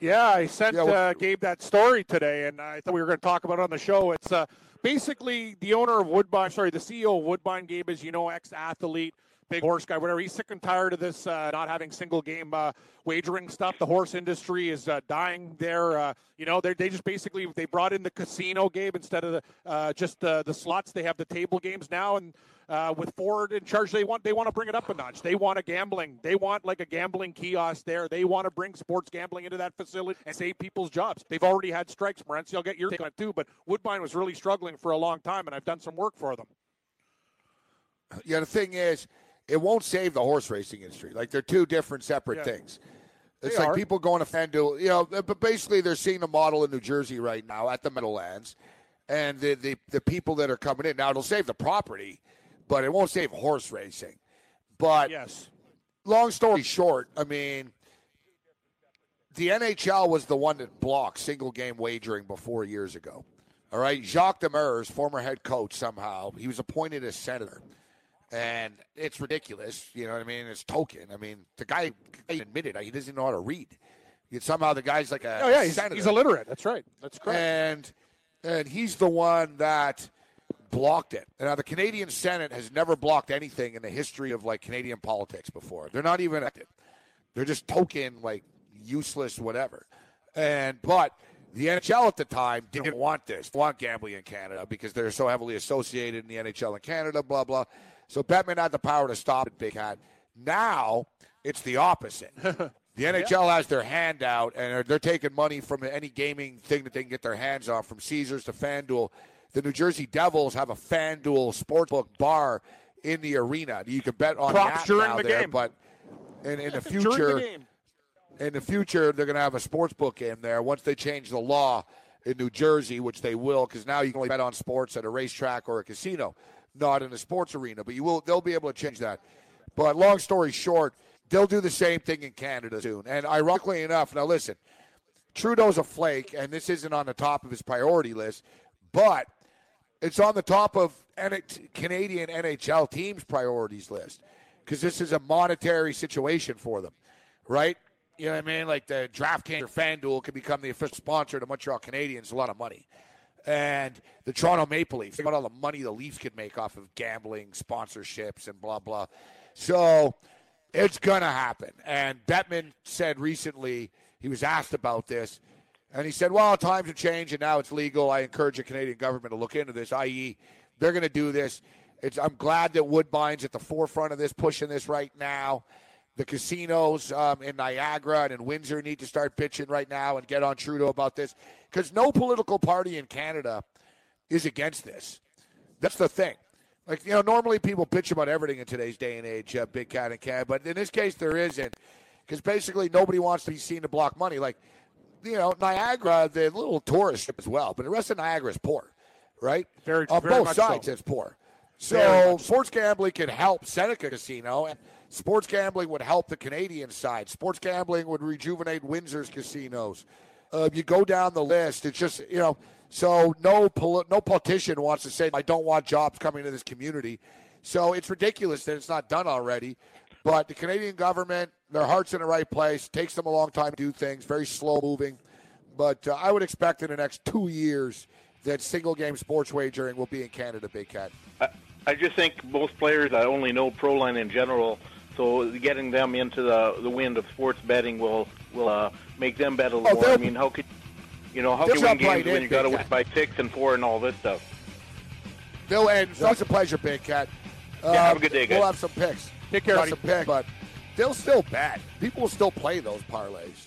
Yeah, I sent Yeah, well- uh, Gabe that story today, and I thought we were going to talk about it on the show. It's uh, basically the owner of Woodbine, sorry, the CEO of Woodbine, Gabe, is you know, ex-athlete, big horse guy, whatever. He's sick and tired of this uh, not having single game uh, wagering stuff. The horse industry is uh, dying there. Uh, you know, they they just basically they brought in the casino, game instead of the uh, just the the slots. They have the table games now, and uh, with Ford in charge, they want they want to bring it up a notch. They want a gambling. They want like a gambling kiosk there. They want to bring sports gambling into that facility and save people's jobs. They've already had strikes, Morency. I'll get your take on it too. But Woodbine was really struggling for a long time, and I've done some work for them. Yeah, the thing is, it won't save the horse racing industry. Like they're two different, separate Yeah. things. It's They like are. people going to FanDuel, you know, but basically they're seeing the model in New Jersey right now at the Meadowlands, and the, the the people that are coming in now it'll save the property, but it won't save horse racing. But Yes. long story short, I mean, the NHL was the one that blocked single game wagering before years ago. All right, Jacques Demers, former head coach, somehow he was appointed as senator, and it's ridiculous. You know what I mean? It's token. I mean, the guy, admitted he doesn't know how to read. Yet somehow the guy's like a Oh yeah, he's, senator he's illiterate. That's right. That's correct. and and he's the one that blocked it. Now the Canadian Senate has never blocked anything in the history of like Canadian politics before. They're not even elected. They're just token like useless whatever. And but the NHL at the time didn't want this, want gambling in Canada because they're so heavily associated in the NHL in Canada, blah blah. So Bettman had the power to stop it, Big Hat. Now it's the opposite. The NHL has their hand out, and they're, taking money from any gaming thing that they can get their hands on, from Caesars to FanDuel. The New Jersey Devils have a FanDuel sportsbook bar in the arena. You can bet on Props that during now the there, game. but in, in the future, the in the future, they're going to have a sports book in there once they change the law in New Jersey, which they will, because now you can only bet on sports at a racetrack or a casino, not in a sports arena. But you will, they'll be able to change that. But long story short, they'll do the same thing in Canada soon. And ironically enough, now listen, Trudeau's a flake, and this isn't on the top of his priority list, but it's on the top of Canadian NHL teams' priorities list because this is a monetary situation for them, right? You know what I mean? Like the DraftKings or FanDuel can become the official sponsor to Montreal Canadiens, a lot of money. And the Toronto Maple Leafs, about all the money the Leafs could make off of gambling, sponsorships, and blah, blah. So it's to happen. And Bettman said recently, he was asked about this, and he said, well, times have changed and now it's legal. I encourage the Canadian government to look into this, i.e., they're to do this. It's, I'm glad that Woodbine's at the forefront of this, pushing this right now. The casinos um, in Niagara and in Windsor need to start pitching right now and get on Trudeau about this because no political party in Canada is against this. That's the thing. Like, you know, normally people bitch about everything in today's day and age, uh, Big Cat and Cat, but in this case, there isn't because basically nobody wants to be seen to block money. Like, you know, Niagara, the little tourist strip as well, but the rest of Niagara is poor, right? Very- On very both sides, so. it's poor. So. sports gambling can help Seneca Casino, and sports gambling would help the Canadian side. Sports gambling would rejuvenate Windsor's casinos. Uh, you go down the list. It's just you know. So no poli- no politician wants to say I don't want jobs coming to this community. So it's ridiculous that it's not done already. But the Canadian government, their heart's in the right place. Takes them a long time to do things. Very slow moving. But uh, I would expect in the next two years that single game sports wagering will be in Canada, Big Cat. I, I just think most players I only know pro line in general, so getting them into the the wind of sports betting will will uh, make them bet a little Oh, more. I mean, how could you know how can you win jump games when you got to Big win by six and four and all this stuff? Bill, and it's always a pleasure, Big Cat. Uh, Yeah, have a good day, guys. We'll have some picks. Take care, We'll have buddy. some picks, but they'll still bet. People will still play those parlays.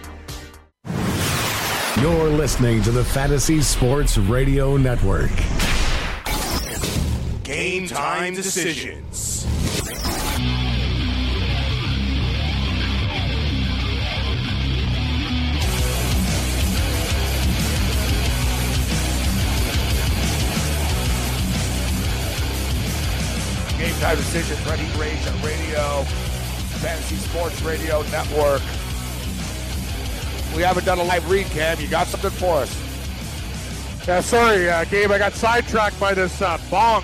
You're listening to the Fantasy Sports Radio Network. Game time decisions. Game time decisions. Ready Rage Radio, Fantasy Sports Radio Network. We haven't done a live read, Cam. You got something for us? Yeah, sorry, uh, Gabe. I got sidetracked by this uh, bong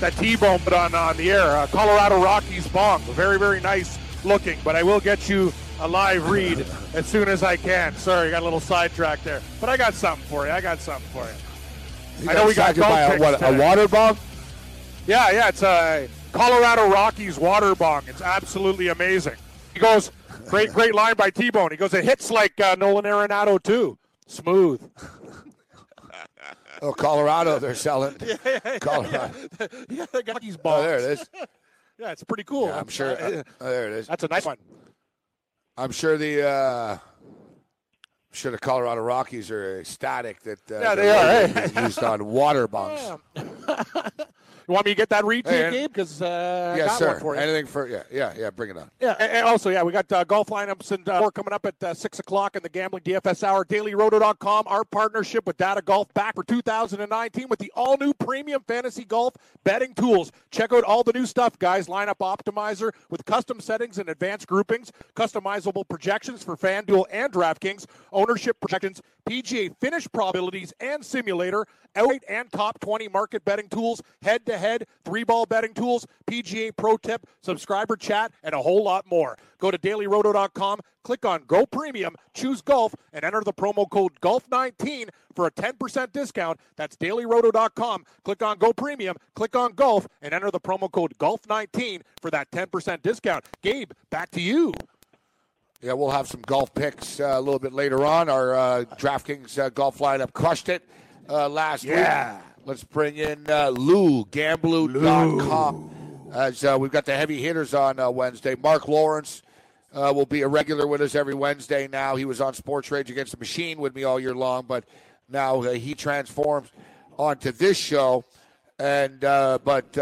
that T-Bone put on on the air. Uh, Colorado Rockies bong, very very nice looking. But I will get you a live read as soon as I can. Sorry, I got a little sidetracked there, but I got something for you. I got something for you. You I know we got by a, what, a water bong. Yeah, yeah, it's a Colorado Rockies water bong. It's absolutely amazing. He goes, great, great line by T-Bone. He goes, it hits like uh, Nolan Arenado too, smooth. Oh, Colorado, they're selling. Colorado. yeah, yeah. the Rockies Oh, there it is. Yeah, it's pretty cool. Yeah, I'm sure. Uh, oh, there it is. that's a nice one. I'm sure the. Uh, I'm sure the Colorado Rockies are ecstatic that uh, Yeah, they are, eh? used on water bombs. You want me to get that read to Hey, you, Gabe? Because uh, I yes, got sir. one for you. Anything for yeah, yeah, yeah. Bring it on. Yeah, and, and also, yeah, we got uh, golf lineups and uh, more coming up at uh, 6 o'clock in the Gambling DFS Hour. DailyRoto.com, our partnership with Data Golf back for 2019 with the all new premium fantasy golf betting tools. Check out all the new stuff, guys. Lineup Optimizer with custom settings and advanced groupings, customizable projections for FanDuel and DraftKings, ownership projections, PGA finish probabilities and simulator, outright and top 20 market betting tools, head to head, three ball betting tools, PGA Pro Tip, subscriber chat, and a whole lot more. Go to dailyroto.com, click on Go Premium, choose Golf, and enter the promo code GOLF19 for a 10% discount. That's dailyroto.com. Click on Go Premium, click on Golf, and enter the promo code GOLF19 for that 10% discount. Gabe, back to you. Yeah, we'll have some golf picks uh, a little bit later on. Our uh, DraftKings uh, golf lineup crushed it uh, last Yeah. week. Let's bring in uh, Lou, Gamblu.com. As uh, we've got the heavy hitters on uh, Wednesday. Marc Lawrence uh, will be a regular with us every Wednesday now. He was on Sports Rage Against the Machine with me all year long, but now uh, he transforms onto this show. And uh, but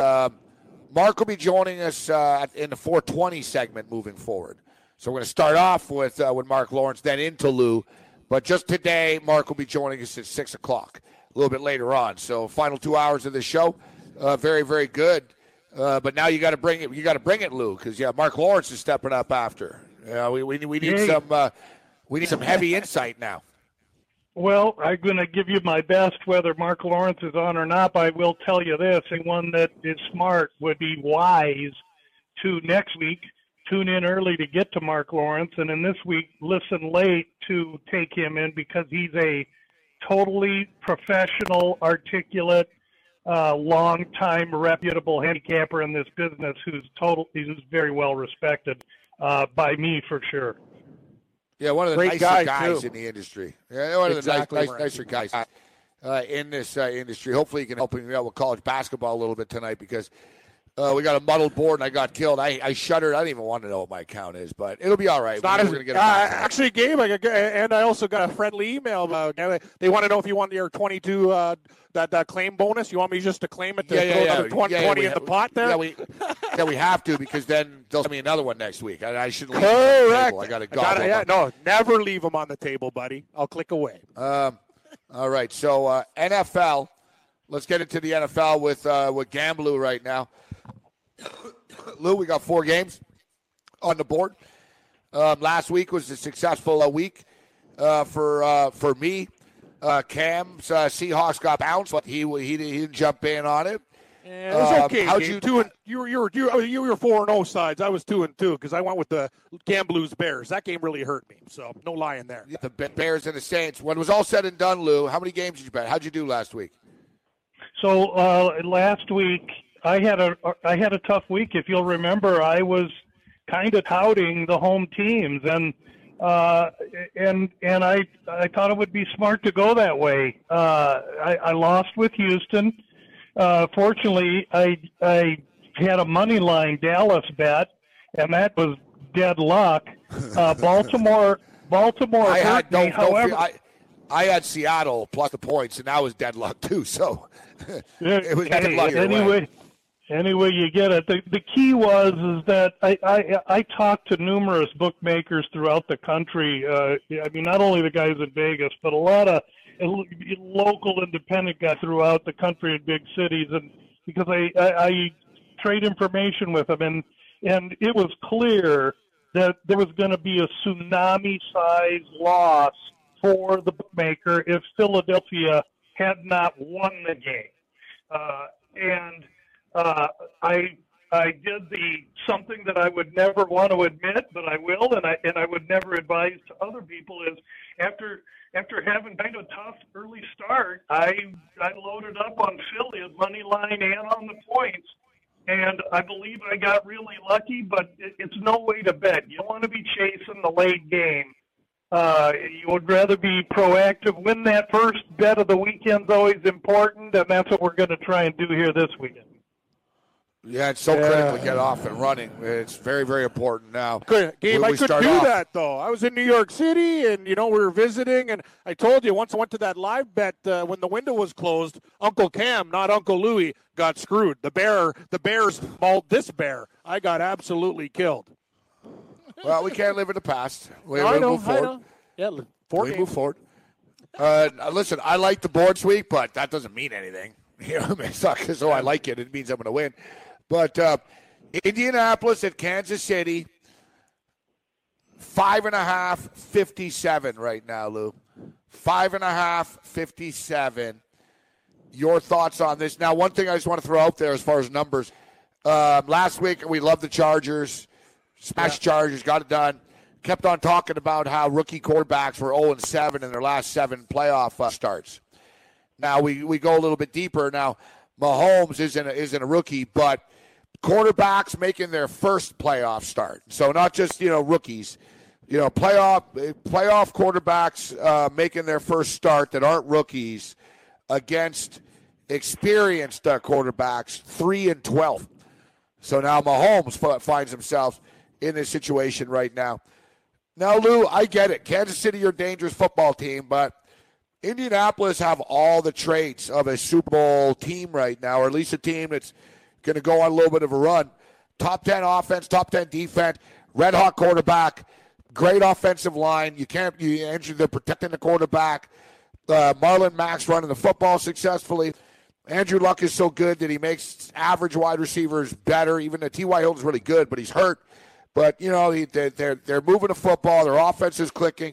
Marc will be joining us uh, in the 420 segment moving forward. So we're going to start off with uh, with Marc Lawrence, then into Lou. But just today, Marc will be joining us at six o'clock, a little bit later on. So final two hours of the show, uh, very very good. Uh, but now you got to bring it. You got to bring it, Lou, because yeah, Marc Lawrence is stepping up after. Yeah, we we, we need Hey. some uh, we need some heavy insight now. Well, I'm going to give you my best, whether Marc Lawrence is on or not. But I will tell you this: anyone that is smart would be wise to next week tune in early to get to Marc Lawrence, and in this week listen late to take him in because he's a totally professional, articulate, uh, long-time, reputable handicapper in this business who's total, who's very well respected uh, by me for sure. Yeah, one of the Great nicer guy, guys too. in the industry. Yeah, one of the Exactly nice, nice, nicer guys uh, in this uh, industry. Hopefully, he can help me out with college basketball a little bit tonight because uh, we got a muddled board and I got killed. I, I shuddered. I don't even want to know what my account is, but it'll be all right. It's not as, uh, it back tonight. actually, Gabe, I, got- and I also got a friendly email. About, they want to know if you want your 22 uh, that, that claim bonus. You want me just to claim it to yeah, throw yeah, yeah. another 20, yeah, yeah, 20 in ha- the pot there? Yeah, we, yeah, we have to because then they'll send me another one next week. I, I shouldn't leave on the Correct. table. I got to gobble yeah, no, never leave them on the table, buddy. I'll click away. Um, all right, so uh, NFL. Let's get into the NFL with uh, with Gamblu right now. Lou, we got four games on the board. Um, last week was a successful uh, week uh, for uh, for me. Uh, Cam's uh, Seahawks got bounced, but he he, he didn't jump in on it. Yeah, it was Um, okay. how'd you- two and you were you were you were, you were four and zero sides. I was two and two because I went with the Gamblues Bears. That game really hurt me. So no lying there. The Bears and the Saints. When it was all said and done, Lou, how many games did you bet? How'd you do last week? So uh, last week I had a I had a tough week. If you'll remember, I was kind of touting the home teams, and uh, and and I I thought it would be smart to go that way. Uh, I, I lost with Houston. Uh, fortunately, I I had a money line Dallas bet, and that was dead luck. Uh, Baltimore Baltimore I had me. don't, don't However, feel, I, I had Seattle plus the points, and that was dead luck too. So it was Hey, luck. either way. anyway, anyway you get it. The, the key was is that I, I I talked to numerous bookmakers throughout the country. Uh, I mean, not only the guys in Vegas, but a lot of local independent guys throughout the country in big cities. And because I I, I trade information with them, and and it was clear that there was going to be a tsunami size loss for the bookmaker if Philadelphia had not won the game. Uh, and uh, I I did the something that I would never want to admit, but I will, and I and I would never advise to other people is after after having kind of a tough early start, I I loaded up on Philly at money line and on the points, and I believe I got really lucky. But it, it's no way to bet. You want to be chasing the late game. Uh, you would rather be proactive. Win that first bet of the weekend's always important, and that's what we're going to try and do here this weekend. Yeah, it's so Yeah. critical to get off and running. It's very, very important now. Good game. When I we couldn't do off- that though. I was in New York City, and you know we were visiting, and I told you once I went to that live bet uh, when the window was closed. Uncle Cam, not Uncle Louie, got screwed. The bear, the Bears mauled this bear. I got absolutely killed. Well, we can't live in the past. We, we know, move forward. Yeah, four we move forward. Uh, listen, I like the board sweep, but that doesn't mean anything. You know, I mean? it's not because oh I like it; it means I'm going to win. But uh, Indianapolis at Kansas City, five and a half, 57 right now, Lou. Five and a half, 57. Your thoughts on this? Now, one thing I just want to throw out there as far as numbers. Um, last week, we loved the Chargers. Smash Chargers, got it done. Kept on talking about how rookie quarterbacks were 0 and 7 in their last seven playoff uh, starts. Now we, we go a little bit deeper. Now Mahomes isn't a, isn't a rookie, but quarterbacks making their first playoff start. So not just you know rookies, you know playoff playoff quarterbacks uh, making their first start that aren't rookies against experienced uh, quarterbacks, three and twelve. So now Mahomes fi- finds himself in this situation right now. Now, Lou, I get it. Kansas City, you're a dangerous football team, but Indianapolis have all the traits of a Super Bowl team right now, or at least a team that's going to go on a little bit of a run. Top 10 offense, top 10 defense, red hot quarterback, great offensive line. You can't, you, Andrew, they're protecting the quarterback. Uh, Marlon Mack running the football successfully. Andrew Luck is so good that he makes average wide receivers better. Even the T.Y. Hilton's really good, but he's hurt. But, you know, they're, they're, they're moving the football. Their offense is clicking.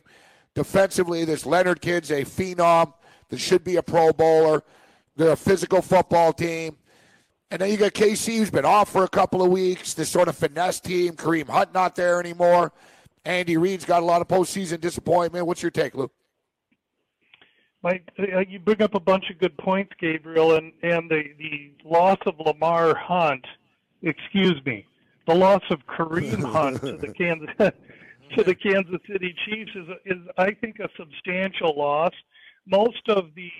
Defensively, this Leonard kid's a phenom that should be a Pro Bowler. They're a physical football team. And then you got KC, who's been off for a couple of weeks. This sort of finesse team. Kareem Hunt not there anymore. Andy Reid's got a lot of postseason disappointment. What's your take, Lou? Mike, uh, you bring up a bunch of good points, Gabriel, and, and the, the loss of Lamar Hunt, excuse me, the loss of Kareem Hunt to the Kansas to the Kansas City Chiefs is, is I think a substantial loss. Most of the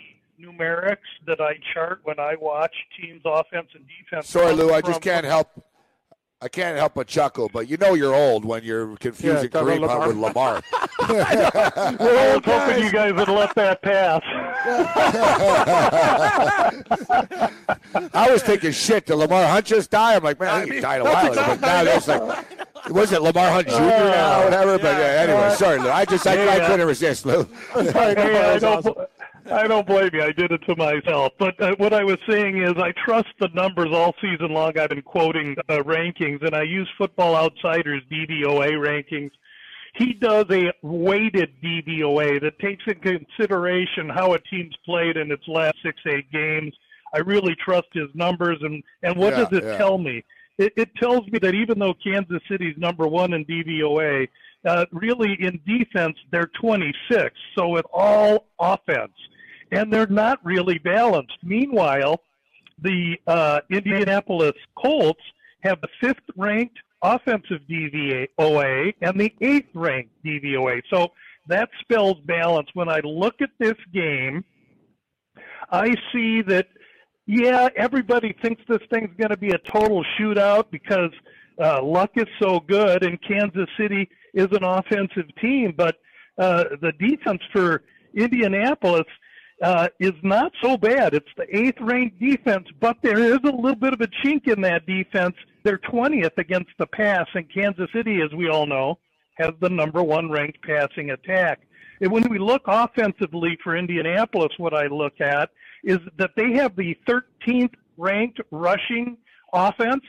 numerics that I chart when I watch teams' offense and defense. Sorry, Lou. I from- just can't help. I can't help but chuckle, but you know you're old when you're confusing Yeah, Kareem Hunt with Lamar. Lamar. Well, I was hoping you guys would let that pass. I was thinking, shit, did Lamar Hunt just die? I'm like, man, I think he died a while ago. But now there's like, was it Lamar Hunt Jr. now, whatever? But uh, anyway, sorry, Lou. I just, I, I couldn't resist, Lou. Hey, I don't, I don't blame you. I did it to myself. But uh, what I was saying is, I trust the numbers all season long. I've been quoting uh, rankings, and I use Football Outsiders DVOA rankings. He does a weighted DVOA that takes into consideration how a team's played in its last six, eight games. I really trust his numbers, and and what Yeah, does it yeah. tell me? It, it tells me that even though Kansas City's number one in DVOA, uh, really in defense they're 26. So with all offense, and they're not really balanced. Meanwhile, the uh, Indianapolis Colts have the fifth ranked offensive DVOA and the eighth ranked DVOA. So that spells balance. When I look at this game, I see that, yeah, everybody thinks this thing's going to be a total shootout because uh, luck is so good and Kansas City is an offensive team. But uh, the defense for Indianapolis uh, is not so bad. It's the eighth ranked defense, but there is a little bit of a chink in that defense. They're 20th against the pass, and Kansas City, as we all know, has the number one ranked passing attack. And when we look offensively for Indianapolis, what I look at is that they have the 13th ranked rushing offense.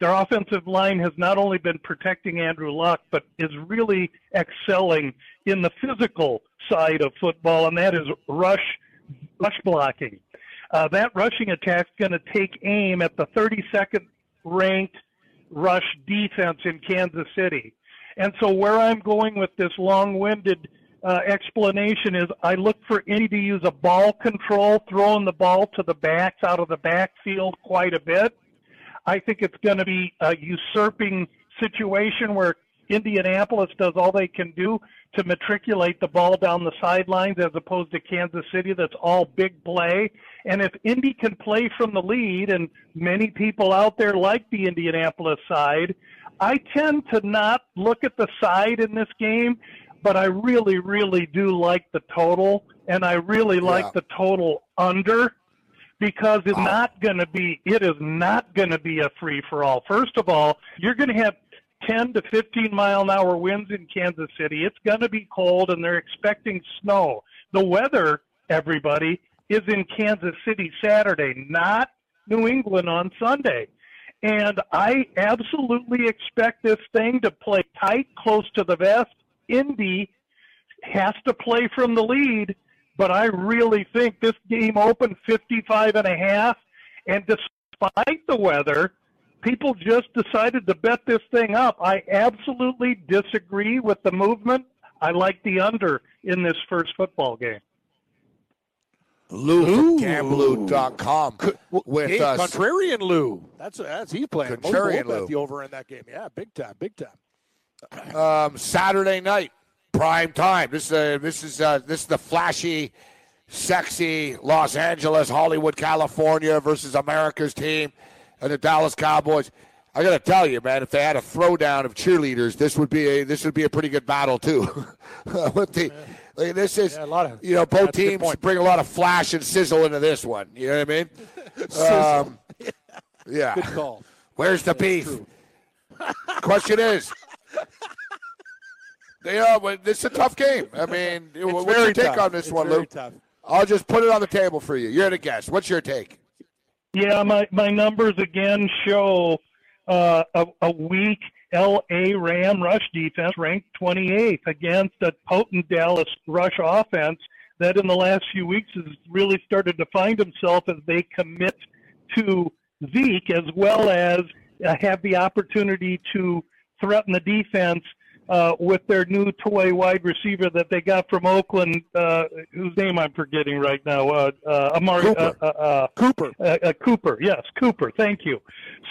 Their offensive line has not only been protecting Andrew Luck, but is really excelling in the physical side of football, and that is rush rush blocking. Uh, that rushing attack is going to take aim at the 32nd ranked rush defense in Kansas City. And so, where I'm going with this long winded uh, explanation is I look for Indy to use a ball control, throwing the ball to the backs out of the backfield quite a bit. I think it's going to be a usurping situation where Indianapolis does all they can do to matriculate the ball down the sidelines as opposed to Kansas City that's all big play. And if Indy can play from the lead, and many people out there like the Indianapolis side, I tend to not look at the side in this game, but I really, really do like the total, and I really like Yeah. the total under because it's not going to be it is not going to be a free for all. First of all, you're going to have 10 to 15 mile an hour winds in Kansas City. It's going to be cold and they're expecting snow. The weather, everybody, is in Kansas City Saturday, not New England on Sunday. And I absolutely expect this thing to play tight, close to the vest. Indy has to play from the lead, but I really think this game opened 55 and a half. And despite the weather, people just decided to bet this thing up. I absolutely disagree with the movement. I like the under in this first football game. Lou from Gamblu.com with hey, us. contrarian Lou. That's that's he's playing. Most Contrarian Lou. the over in that game. Yeah, big time, big time. um, Saturday night, prime time. This is uh, this is uh, this is the flashy, sexy Los Angeles, Hollywood, California versus America's team, and the Dallas Cowboys. I got to tell you, man, if they had a throwdown of cheerleaders, this would be a this would be a pretty good battle too. With the, this is you know both that's a good teams bring a lot of flash and sizzle into this one. You know what I mean? Um, yeah. Good call. Where's the beef? Question is, yeah, but this is a tough game. I mean, what's very your take tough. on this It's one, very Lou? tough. I'll just put it on the table for you. You're the guest. What's your take? Yeah, my, my numbers again show uh, a, a weak LA Ram rush defense ranked 28th against a potent Dallas rush offense that in the last few weeks has really started to find himself as they commit to Zeke as well as uh, have the opportunity to threaten the defense uh, with their new toy wide receiver that they got from Oakland, uh, whose name I'm forgetting right now. Uh, uh, Amari Cooper. Uh, uh, uh, Cooper. uh, uh, Cooper, yes, Cooper. Thank you.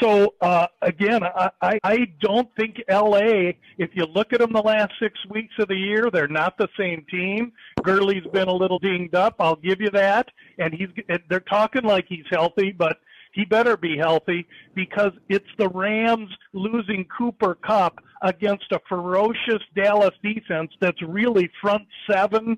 So uh, again, I, I, I don't think LA. If you look at them the last six weeks of the year, they're not the same team. Gurley's been a little dinged up. I'll give you that, and he's. They're talking like he's healthy, but he better be healthy because it's the Rams losing Cooper Kupp against a ferocious Dallas defense that's really front seven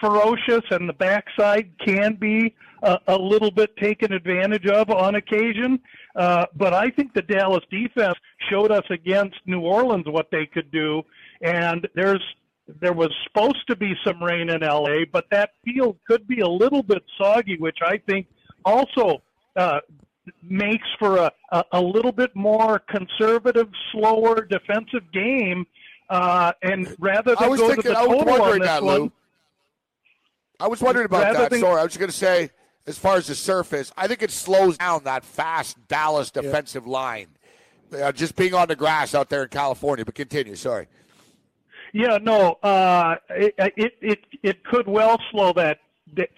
ferocious and the backside can be a, a little bit taken advantage of on occasion. Uh, but I think the Dallas defense showed us against New Orleans what they could do. And there's there was supposed to be some rain in LA, but that field could be a little bit soggy, which I think also uh, makes for a, a, a little bit more conservative, slower defensive game. Uh, and rather than I was go thinking, to the I was total on wondering this that, one, Lou. I was wondering about that. than- Sorry, I was just going to say, as far as the surface, I think it slows down that fast Dallas defensive line. Uh, just being on the grass out there in California. But continue. Sorry. Yeah, no, uh, it, it it it could well slow that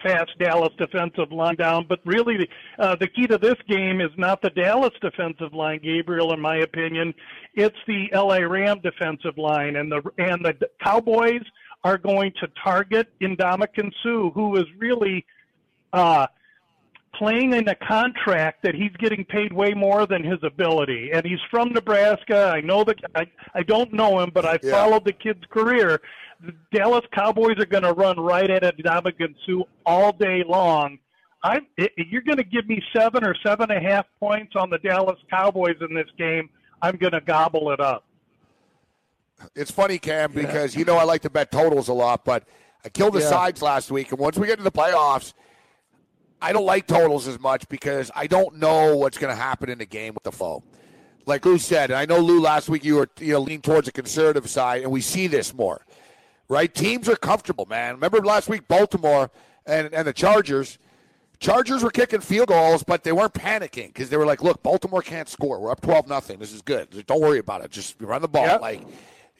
fast Dallas defensive line down. But really, uh, the key to this game is not the Dallas defensive line, Gabriel. In my opinion, it's the LA Ram defensive line, and the and the Cowboys are going to target Ndamukong Suh, who is really. Uh, playing in a contract that he's getting paid way more than his ability. And he's from Nebraska. I know that I, I don't know him, but I've Yeah. followed the kid's career. The Dallas Cowboys are going to run right at Ndamukong Suh all day long. I, i you're going to give me seven or seven and a half points on the Dallas Cowboys in this game. I'm going to gobble it up. It's funny, Cam, because you know I like to bet totals a lot, but I killed the Yeah. sides last week, and once we get to the playoffs, I don't like totals as much because I don't know what's going to happen in the game with the foe. Like Lou said, and I know Lou last week you were you know leaning towards the conservative side, and we see this more, right? Teams are comfortable, man. Remember last week Baltimore and and the Chargers. Chargers were kicking field goals, but they weren't panicking because they were like, "Look, Baltimore can't score. We're up twelve nothing. This is good. Don't worry about it. Just run the ball." Yep. Like,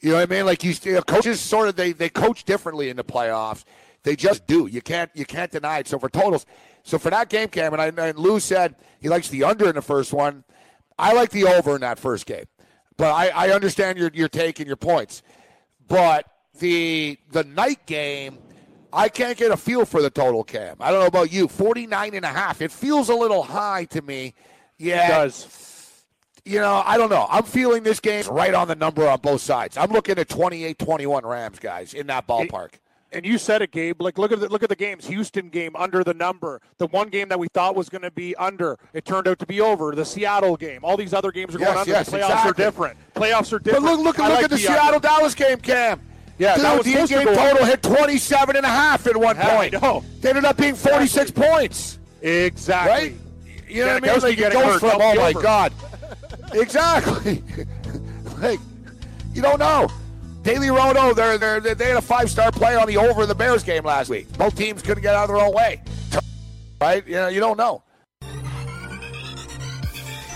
you know what I mean? Like you, you know, coaches sort of they they coach differently in the playoffs. They just do. You can't you can't deny it. So for totals, so for that game, Cam, and, I, and Lou said he likes the under in the first one. I like the over in that first game, but I, I understand your your take and your points. But the the night game, I can't get a feel for the total, Cam. I don't know about you. 49 and a half. It feels a little high to me. Yeah. It does. You know, I don't know. I'm feeling this game right on the number on both sides. I'm looking at 28-21 Rams, guys, in that ballpark. And you said it, Gabe. Like look at the, look at the games. Houston game under the number. The one game that we thought was going to be under, it turned out to be over. The Seattle game. All these other games are going Yes, under. yes, the playoffs exactly. are different. Playoffs are But different. look, look, look like at the, under. Seattle Dallas game, Cam. Yeah, Dude, that was the in-game go total hit 27 and a half at one Yeah, point. know. They ended up being 46 points. Exactly. Right? You know what I mean? Like it getting goes from, oh my. God. exactly. like, you don't know. Daily Roto, they're, they're, they had a five star play on the over in the Bears game last week. Both teams couldn't get out of their own way. Right? You know, you don't know.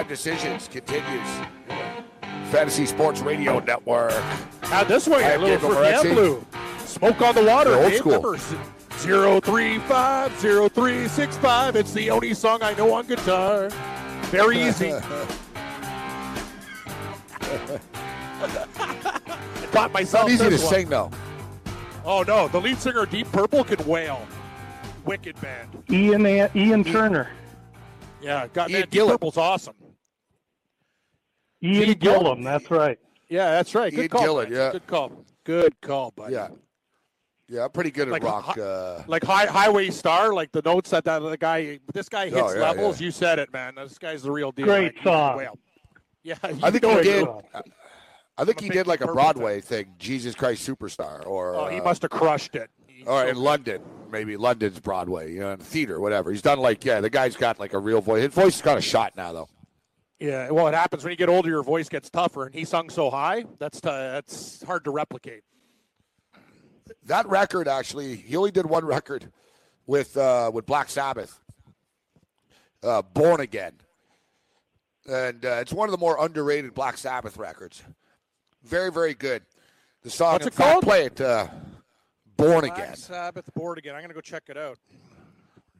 Game time decisions continues. Fantasy Sports Radio Network. Now this way, I a little for Morency. Blue. Smoke on the water. They're old Dave school. Peppers. 035 0365. It's the only song I know on guitar. Very easy. I got myself Not easy to one. sing, though. Oh no, the lead singer Deep Purple can wail. Wicked band. Ian Ian Turner, Yeah, got Ian man, Deep Purple's awesome. Ian Ian Gillan. Gillum. That's right. Yeah, that's right. Good Ian call. Gillan, Lance. yeah. Good call. Good call, buddy. Yeah. Yeah, I'm pretty good at Like, rock. hi- Uh, Like high, Highway Star, like the notes that, that the guy, this guy hits Oh, yeah, levels. yeah. You said it, man. This guy's the real deal. Great man. He can song. wail. Yeah, I think he it. did. I think he did like a Purple Broadway thing, Jesus Christ Superstar, or Oh, he uh, must have crushed it. He's or so in London, maybe London's Broadway, you know, in theater, whatever. He's done like yeah, the guy's got like a real voice. His voice is kind of shot now though. Yeah, well, it happens when you get older. Your voice gets tougher, and he sung so high. That's t- that's hard to replicate. That record actually, he only did one record with uh, with Black Sabbath, uh, Born Again, and uh, it's one of the more underrated Black Sabbath records. Very very good. The song, What's in it fact, called? play it. Uh, Born Again. Black Again. Sabbath, bored again. I'm gonna go check it out.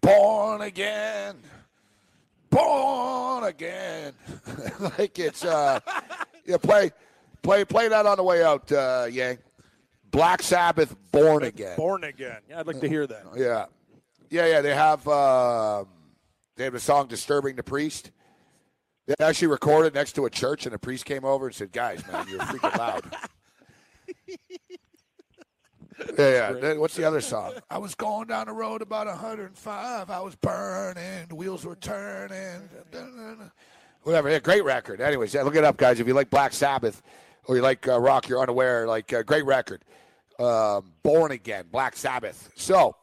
Born again. Born again. like it's uh yeah, play play play that on the way out, uh Yang. Black Sabbath Born Again. Born again. Yeah, I'd like to hear that. Yeah. Yeah, yeah. They have um they have a song Disturbing the Priest. They actually recorded next to a church and the priest came over and said, Guys, man, you're freaking loud. Yeah, yeah. Then What's the other song? I was going down the road about 105. I was burning. The wheels were turning. Whatever. Yeah, great record. Anyways, yeah, look it up, guys. If you like Black Sabbath or you like uh, rock, you're unaware. Like, uh, great record. Um, Born Again, Black Sabbath. So,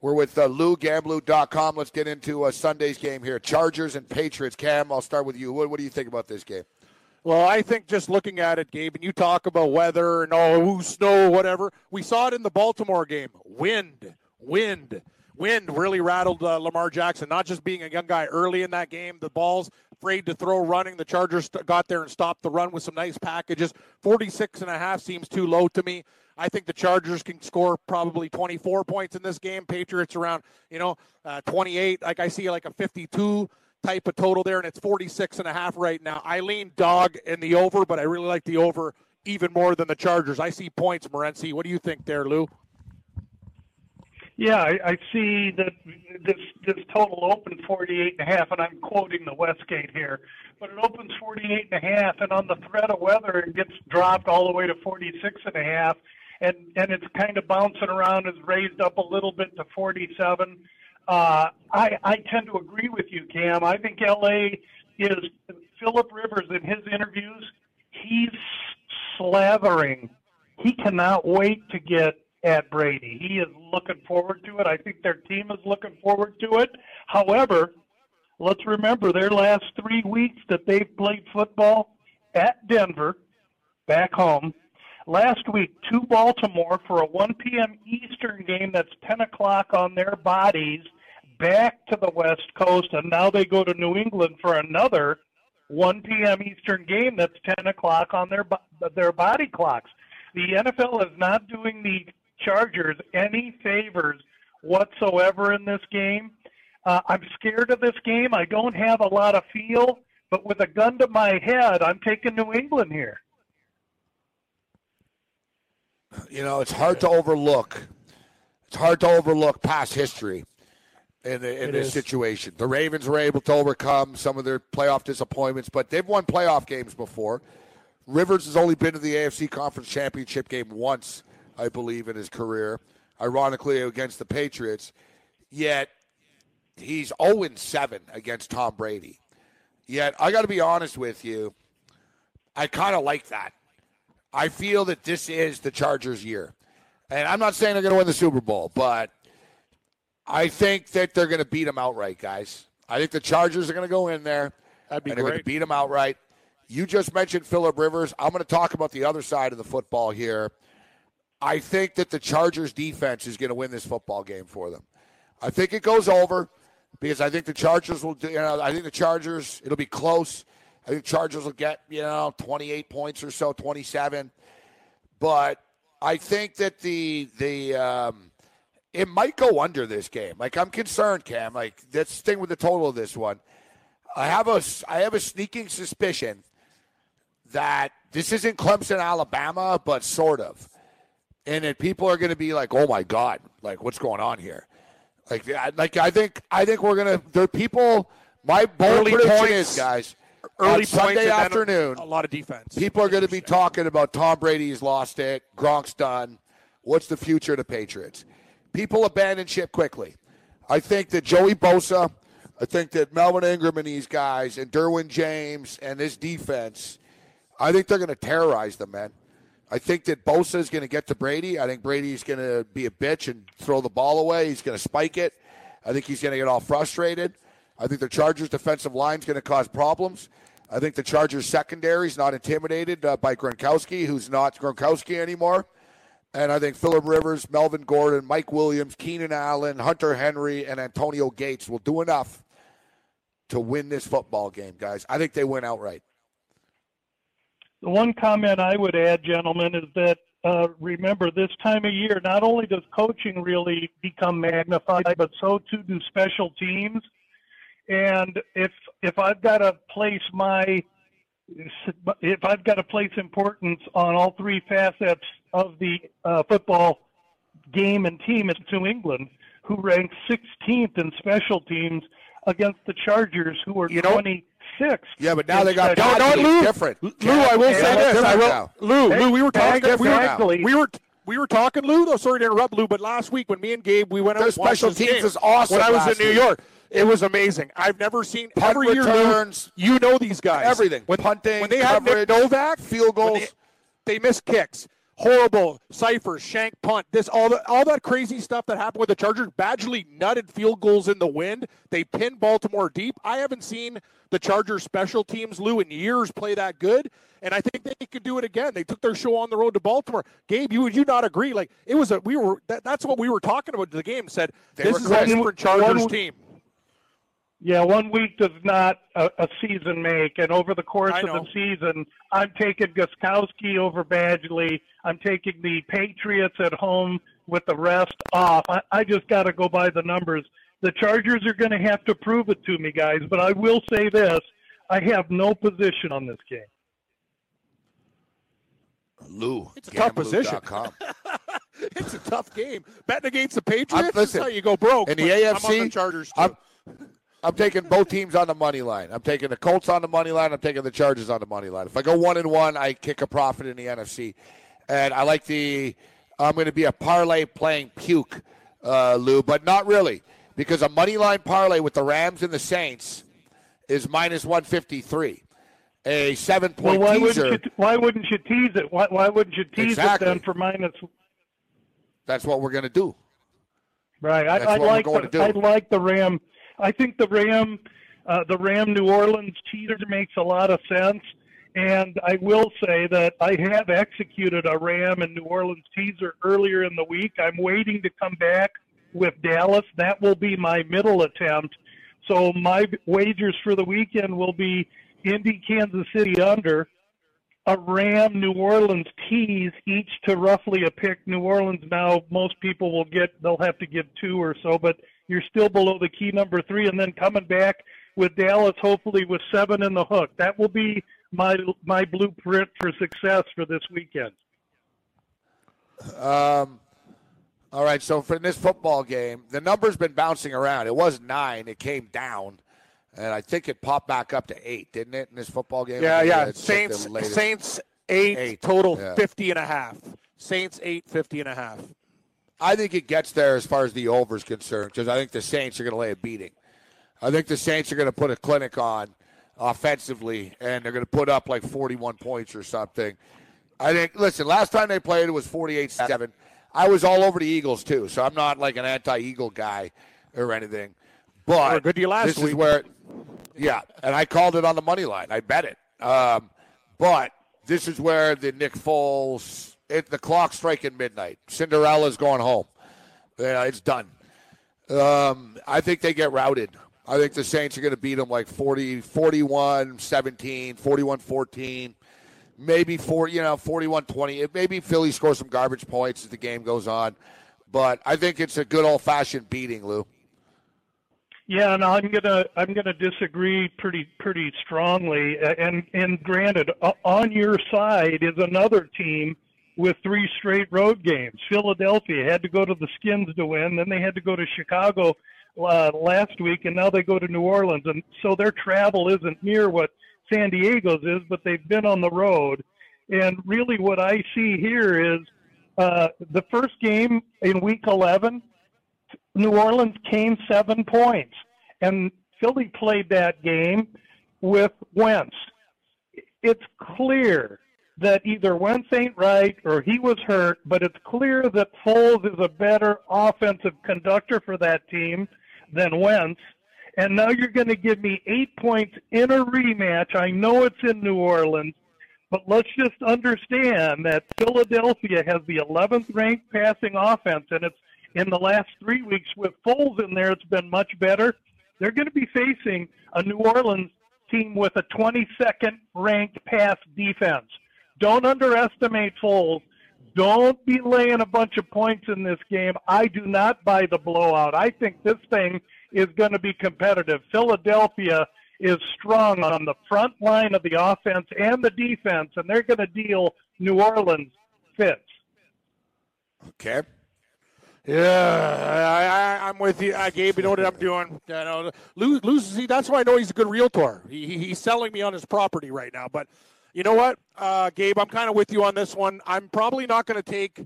we're with uh, LouGamblu.com. Let's get into uh, Sunday's game here. Chargers and Patriots. Cam, I'll start with you. What, what do you think about this game? Well, I think just looking at it, Gabe, and you talk about weather and oh, snow, whatever. We saw it in the Baltimore game. Wind, wind. wind really rattled uh, Lamar Jackson, not just being a young guy early in that game. The balls afraid to throw running. The Chargers got there and stopped the run with some nice packages. 46 and a half seems too low to me. I think the Chargers can score probably 24 points in this game. Patriots around, you know, uh, 28. Like I see like a 52 type of total there, and it's 46 and a half right now. I lean dog in the over, but I really like the over even more than the Chargers. I see points, Morency. What do you think there, Lou? Yeah, I, I see that this this total opened 48 and a half, and I'm quoting the Westgate here, but it opens 48 and a half, and on the threat of weather, it gets dropped all the way to 46 and a half, and and it's kind of bouncing around, is raised up a little bit to 47. Uh, I I tend to agree with you, Cam. I think LA is Philip Rivers in his interviews. He's slavering. He cannot wait to get at Brady. He is looking forward to it. I think their team is looking forward to it. However, let's remember their last three weeks that they've played football at Denver, back home. Last week, to Baltimore for a 1 p.m. Eastern game that's 10 o'clock on their bodies, back to the West Coast, and now they go to New England for another 1 p.m. Eastern game that's 10 o'clock on their their body clocks. The NFL is not doing the Chargers any favors whatsoever in this game. Uh, I'm scared of this game. I don't have a lot of feel, but with a gun to my head, I'm taking New England here. You know, it's hard to overlook. It's hard to overlook past history in, the, in this is. situation. The Ravens were able to overcome some of their playoff disappointments, but they've won playoff games before. Rivers has only been to the AFC Conference Championship game once, I believe, in his career, ironically against the Patriots. Yet he's 0 7 against Tom Brady. Yet I got to be honest with you, I kind of like that. I feel that this is the Chargers' year. And I'm not saying they're going to win the Super Bowl, but I think that they're going to beat them outright, guys. I think the Chargers are going to go in there That'd be and they're going to beat them outright. You just mentioned Philip Rivers. I'm going to talk about the other side of the football here. I think that the Chargers defense is going to win this football game for them. I think it goes over because I think the Chargers will do, you know, I think the Chargers, it'll be close. I think Chargers will get, you know, 28 points or so, 27. But I think that the, the, um, it might go under this game. Like I'm concerned, Cam. Like that's the thing with the total of this one. I have a, I have a sneaking suspicion that this isn't Clemson, Alabama, but sort of. And that people are going to be like, "Oh my God, like what's going on here?" Like, I- like I think, I think we're gonna. The people. My bold Early prediction points. is, guys, Early Sunday afternoon, a lot of defense. people are going to be talking about Tom Brady's lost it, Gronk's done. What's the future of the Patriots? People abandon ship quickly. I think that Joey Bosa, I think that Melvin Ingram and these guys, and Derwin James and this defense, I think they're going to terrorize them, man. I think that Bosa is going to get to Brady. I think Brady's going to be a bitch and throw the ball away. He's going to spike it. I think he's going to get all frustrated. I think the Chargers' defensive line is going to cause problems. I think the Chargers' secondary is not intimidated uh, by Gronkowski, who's not Gronkowski anymore. And I think Philip Rivers, Melvin Gordon, Mike Williams, Keenan Allen, Hunter Henry, and Antonio Gates will do enough to win this football game, guys. I think they win outright. The one comment I would add, gentlemen, is that uh, remember this time of year, not only does coaching really become magnified, but so too do special teams. And if if I've got to place my if I've got to place importance on all three facets of the uh, football game and team, it's New England, who ranks 16th in special teams against the Chargers, who are 26th. Yeah, but now they got No, no, God, Lou. different. Lou, I will Yeah, say it's this. I will, now. Lou, Lou, we were talking. We were, we were we were talking, Lou. Though, sorry to interrupt, Lou, but last week when me and Gabe we went out Their special teams game, is awesome When I was in New week. York, it was amazing. I've never seen Punt every year. Lou, returns, you know these guys. everything. When, Punting, when they had Nick Novak, field when goals. They, they missed kicks. Horrible ciphers, shank punt. This all the all that crazy stuff that happened with the Chargers. Badgley nutted field goals in the wind. They pinned Baltimore deep. I haven't seen the Chargers special teams, Lou, in years play that good. and I think they could do it again. They took their show on the road to Baltimore. Gabe, you would you not agree? Like it was a we were that, that's what we were talking about. The game said They this is a different Chargers One- team. Yeah, one week does not a, a season make, and over the course of the season, I'm taking Gostkowski over Badgley. I'm taking the Patriots at home with the rest off. I, I just got to go by the numbers. The Chargers are going to have to prove it to me, guys. But I will say this: I have no position on this game. Lou. It's a tough position. Gamblu.com. It's a tough game. Betting against the Patriots, I'm- listen, that's how you go broke. In the but I'm on AFC, the Chargers too. I'm, I'm taking both teams on the money line. I'm taking the Colts on the money line. I'm taking the Chargers on the money line. If I go one and one, I kick a profit in the NFC. And I like the. I'm going to be a parlay playing puke, uh, Lou, but not really because a money line parlay with the Rams and the Saints is minus 153. A seven Well, point why teaser. wouldn't you? Why wouldn't you tease it? Why, why wouldn't you tease Exactly. it then for minus? That's what we're going to do. Right. I, I like the. I like the Ram. I think the Ram, uh, the Ram New Orleans teaser makes a lot of sense. And I will say that I have executed a Ram and New Orleans teaser earlier in the week. I'm waiting to come back with Dallas. That will be my middle attempt. So my wagers for the weekend will be Indy, Kansas City under, a Ram New Orleans tease each to roughly a pick. New Orleans now most people will get they'll have to give two or so, but you're still below the key number three, and then coming back with Dallas hopefully with seven in the hook. That will be my my blueprint for success for this weekend. Um, all right, so for this football game, the number's been bouncing around. It was nine, it came down, and I think it popped back up to eight, didn't it, in this football game? yeah, yeah. It's like the Saints. Saints eight, Eight, total yeah. 50 and a half. Saints eight, 50 and a half. I think it gets there as far as the over is concerned because I think the Saints are going to lay a beating. I think the Saints are going to put a clinic on offensively, and they're going to put up like 41 points or something. I think, listen, last time they played, it was 48 7. I was all over the Eagles, too, so I'm not like an anti Eagle guy or anything. But good to you last this is where, yeah, and I called it on the money line. I bet it. Um, but this is where the Nick Foles, it, the clock's striking midnight. Cinderella's going home. Yeah, it's done. Um, I think they get routed. I think the Saints are going to beat them like 40, 41 17, 41 14, maybe four, you know, 41 20. Maybe Philly scores some garbage points as the game goes on. But I think it's a good old fashioned beating, Lou. Yeah, and I'm gonna I'm gonna disagree pretty pretty strongly. And and granted, on your side is another team with three straight road games. Philadelphia had to go to the Skins to win, then they had to go to Chicago uh, last week, and now they go to New Orleans, and so their travel isn't near what San Diego's is, but they've been on the road. And really, what I see here is uh, the first game in Week 11. New Orleans came seven points, and Philly played that game with Wentz. It's clear that either Wentz ain't right or he was hurt, but it's clear that Foles is a better offensive conductor for that team than Wentz. And now you're going to give me eight points in a rematch. I know it's in New Orleans, but let's just understand that Philadelphia has the 11th ranked passing offense, and it's in the last three weeks with Foles in there, it's been much better. They're going to be facing a New Orleans team with a 22nd ranked pass defense. Don't underestimate Foles. Don't be laying a bunch of points in this game. I do not buy the blowout. I think this thing is going to be competitive. Philadelphia is strong on the front line of the offense and the defense, and they're going to deal New Orleans fits. Okay. Yeah, I, I, I'm with you, uh, Gabe. You know what I'm doing. You know, Lou, Lou, see, that's why I know he's a good realtor. He, he, he's selling me on his property right now. But you know what, uh, Gabe, I'm kind of with you on this one. I'm probably not going to take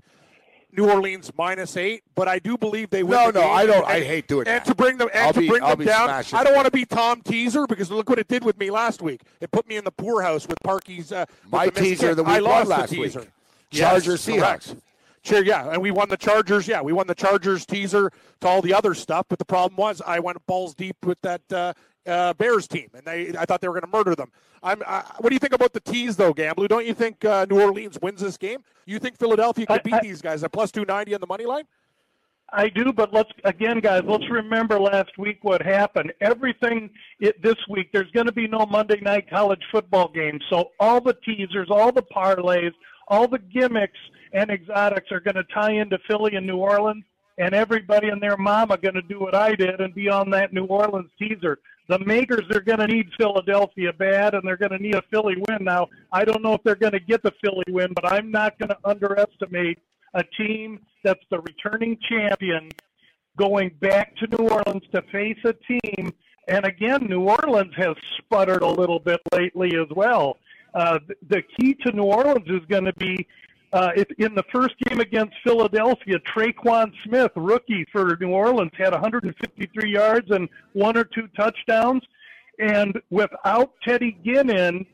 New Orleans minus eight, but I do believe they win. No, the no. I don't. And- I hate doing and that. to bring them and I'll to be- bring I'll them down. I don't want to be Tom Teaser because look what it did with me last week. It put me in the poorhouse with Parkey's. Uh, with My teaser of the I lost last the week. teaser. Chargers yes, correct. Cheer, yeah, and we won the Chargers. Yeah, we won the Chargers teaser to all the other stuff. But the problem was, I went balls deep with that uh, uh, Bears team, and they I thought they were going to murder them. I'm. Uh, what do you think about the tease, though, Gamblu? Don't you think uh, New Orleans wins this game? You think Philadelphia could beat these guys at plus two ninety on the money line? I do, but let's again, guys. Let's remember last week what happened. Everything it, this week, there's going to be no Monday night college football game, so all the teasers, all the parlays, all the gimmicks and exotics are going to tie into Philly and New Orleans, and everybody and their mama going to do what I did and be on that New Orleans teaser. The makers are going to need Philadelphia bad, and they're going to need a Philly win. Now, I don't know if they're going to get the Philly win, but I'm not going to underestimate a team that's the returning champion going back to New Orleans to face a team. And again, New Orleans has sputtered a little bit lately as well. Uh, the key to New Orleans is going to be uh, if in the first game against Philadelphia, Tre'Quan Smith, rookie for New Orleans, had 153 yards and one or two touchdowns. And without Teddy Ginn in,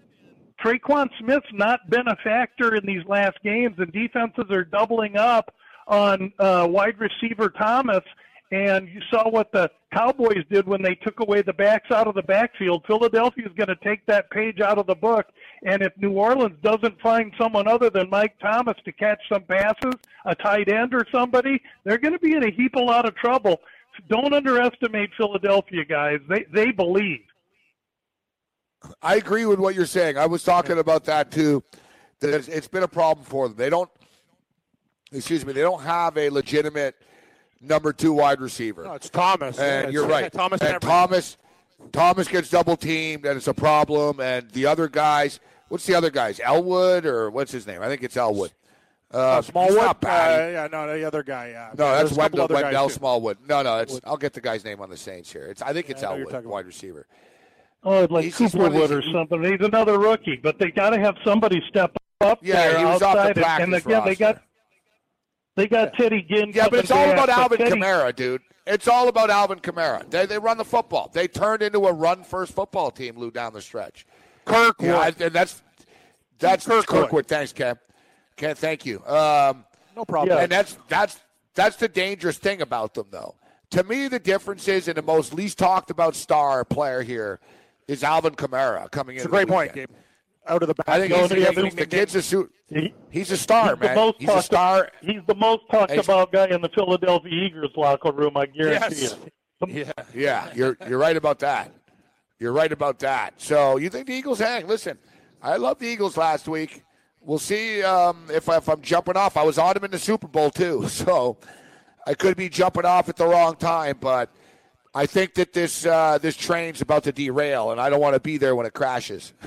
Tre'Quan Smith's not been a factor in these last games, and defenses are doubling up on uh, wide receiver Thomas. And you saw what the Cowboys did when they took away the backs out of the backfield. Philadelphia is going to take that page out of the book. And if New Orleans doesn't find someone other than Mike Thomas to catch some passes, a tight end or somebody, they're going to be in a heap a lot of trouble. Don't underestimate Philadelphia, guys. They they believe. I agree with what you're saying. I was talking about that too. That it's, been a problem for them. They don't, excuse me, they don't have a legitimate number two wide receiver. No, it's Thomas. And Yeah, you're it's- right. Thomas and and Thomas, Thomas gets double teamed, and it's a problem. And the other guys, what's the other guys? Elwood or what's his name? I think it's Elwood. Uh, Uh, Smallwood. not bad. Uh, yeah, no, the other guy. Yeah. No, There's that's a Wendell, Wendell. Smallwood. No, no, it's I'll get the guy's name on the Saints here. It's I think it's Yeah, I Elwood, talking wide receiver. Oh, like He's just one Cooperwood or something. He's another rookie, but they got to have somebody step up Yeah, there he was off the outside. and- practice and again, they got they got Teddy Ginn. Yeah, but it's all about Alvin Teddy- Kamara, dude. It's all about Alvin Kamara. They they run the football. They turned into a run first football team, Lou, down the stretch. Kirkwood. Yeah, I- and that's that's Kirkwood. Kirkwood. Thanks, Cam. Cam, thank you. Um, No problem. And that's that's that's the dangerous thing about them, though. To me, the difference is, and the most least talked about star player here is Alvin Kamara coming in. It's a great point, Gabe. Out of the back. I think No, he's, no, he's- he's- the kid's a suit. He- He's a star, he's the man. most He's a star. He's the most talked He's- about guy in the Philadelphia Eagles locker room. I guarantee Yes. you. Yeah. Yeah, you're you're right about that. You're right about that. So you think the Eagles hang? Listen, I love the Eagles last week. We'll see um, if, if I'm jumping off. I was on them in the Super Bowl too, so I could be jumping off at the wrong time. But I think that this uh, this train's about to derail, and I don't want to be there when it crashes.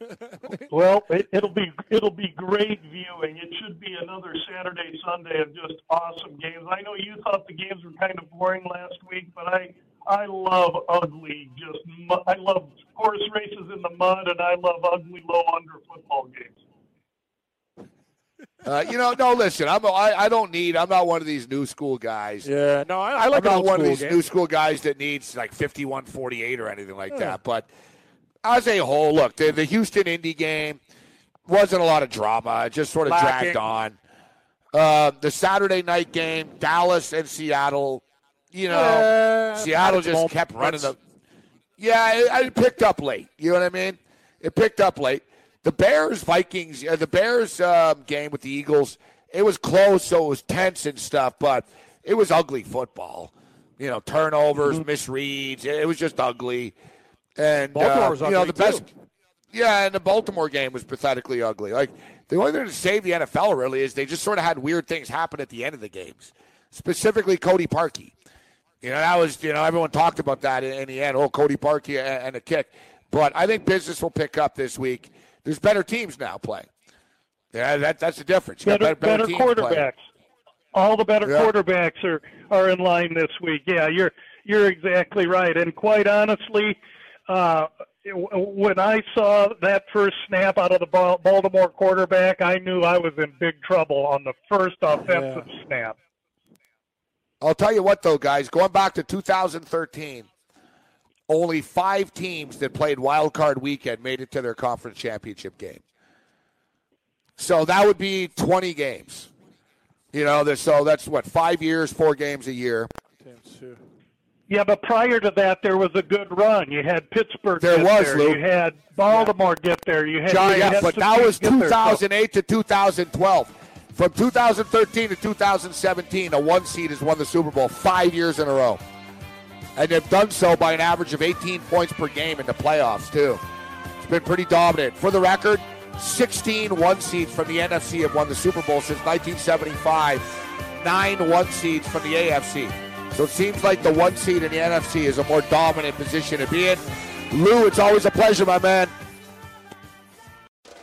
Well, it, it'll be it'll be great viewing. It should be another Saturday, Sunday of just awesome games. I know you thought the games were kind of boring last week, but I I love ugly, just mu- I love horse races in the mud, and I love ugly low under football games. Uh, you know, no. Listen, I'm a, I, I don't need. I'm not one of these new school guys. Yeah. No, I, I like I'm not one of these game. new school guys that needs like 51 48 or anything like that. But as a whole, look, the, the Houston Indy game wasn't a lot of drama. It just sort of Lacking. dragged on. Uh, the Saturday night game, Dallas and Seattle, you know, Yeah, Seattle just the kept running the. Yeah, it, it picked up late. You know what I mean? It picked up late. The Bears Vikings, uh, the Bears um, game with the Eagles, it was close, so it was tense and stuff, but it was ugly football. You know, turnovers, Mm-hmm. misreads. It was just ugly. And Baltimore uh, you know the best. Yeah, and the Baltimore game was pathetically ugly. Like the only thing to save the NFL really is they just sort of had weird things happen at the end of the games. Specifically, Cody Parkey. You know, that was you know everyone talked about that in, in the end. Oh, Cody Parkey and, and a kick. But I think business will pick up this week. There's better teams now playing. Yeah, that, that's the difference. Better better teams playing. quarterbacks. All the better Yeah. quarterbacks are are in line this week. Yeah, you're you're exactly right. And quite honestly, uh, when I saw that first snap out of the Baltimore quarterback, I knew I was in big trouble on the first offensive snap. I'll tell you what, though, guys, going back to 2013, only five teams that played wild card weekend made it to their conference championship game. So that would be 20 games. You know, so that's what five years, four games a year. Yeah, but prior to that, there was a good run. You had Pittsburgh. There get was, there. Lou. You had Baltimore get there. You had, Giants, had but that was get there. So- 2008 to 2012. From 2013 to 2017, a one seed has won the Super Bowl five years in a row. And they've done so by an average of 18 points per game in the playoffs, too. It's been pretty dominant. For the record, 16 one seeds from the NFC have won the Super Bowl since 1975, nine one seeds from the AFC. So it seems like the one seed in the NFC is a more dominant position to be in. Lou, it's always a pleasure, my man.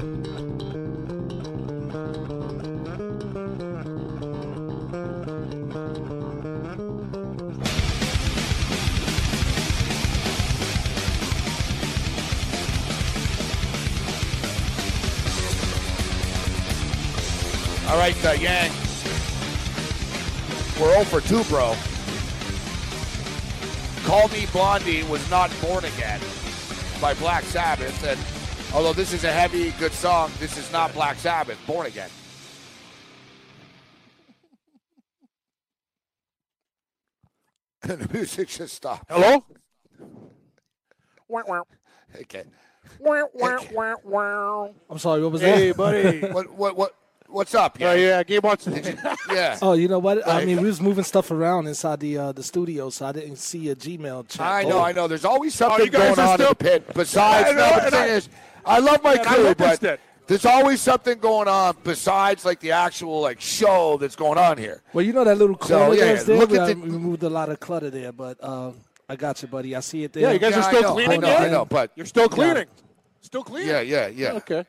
All right, uh, Yang. We're 0 for 2, bro. Call Me Blondie was not born again by Black Sabbath. And although this is a heavy, good song, this is not Black Sabbath, born again. and the music just stopped. Hello? Okay. I'm sorry, what was that? Hey, buddy. what, what, what, what's up? Oh, yeah, Gabe wants yeah. Oh, you know what? I Like- mean, we was moving stuff around inside the uh, the studio, so I didn't see a Gmail chat. I know, Oh. I know. There's always Oh, something you guys going are on in still- the pit. Besides, I know, no, the thing I- is, I love my and I crew, but it. there's always something going on besides like the actual like show that's going on here. Well, you know that little So, corner yeah, there. look we, at I we moved a lot of clutter there, but uh, I got you, buddy. I see it there. Yeah, you guys Yeah, are I still know, cleaning. I know, yeah? I know, but You're still cleaning. Still cleaning. yeah, yeah, yeah. Okay.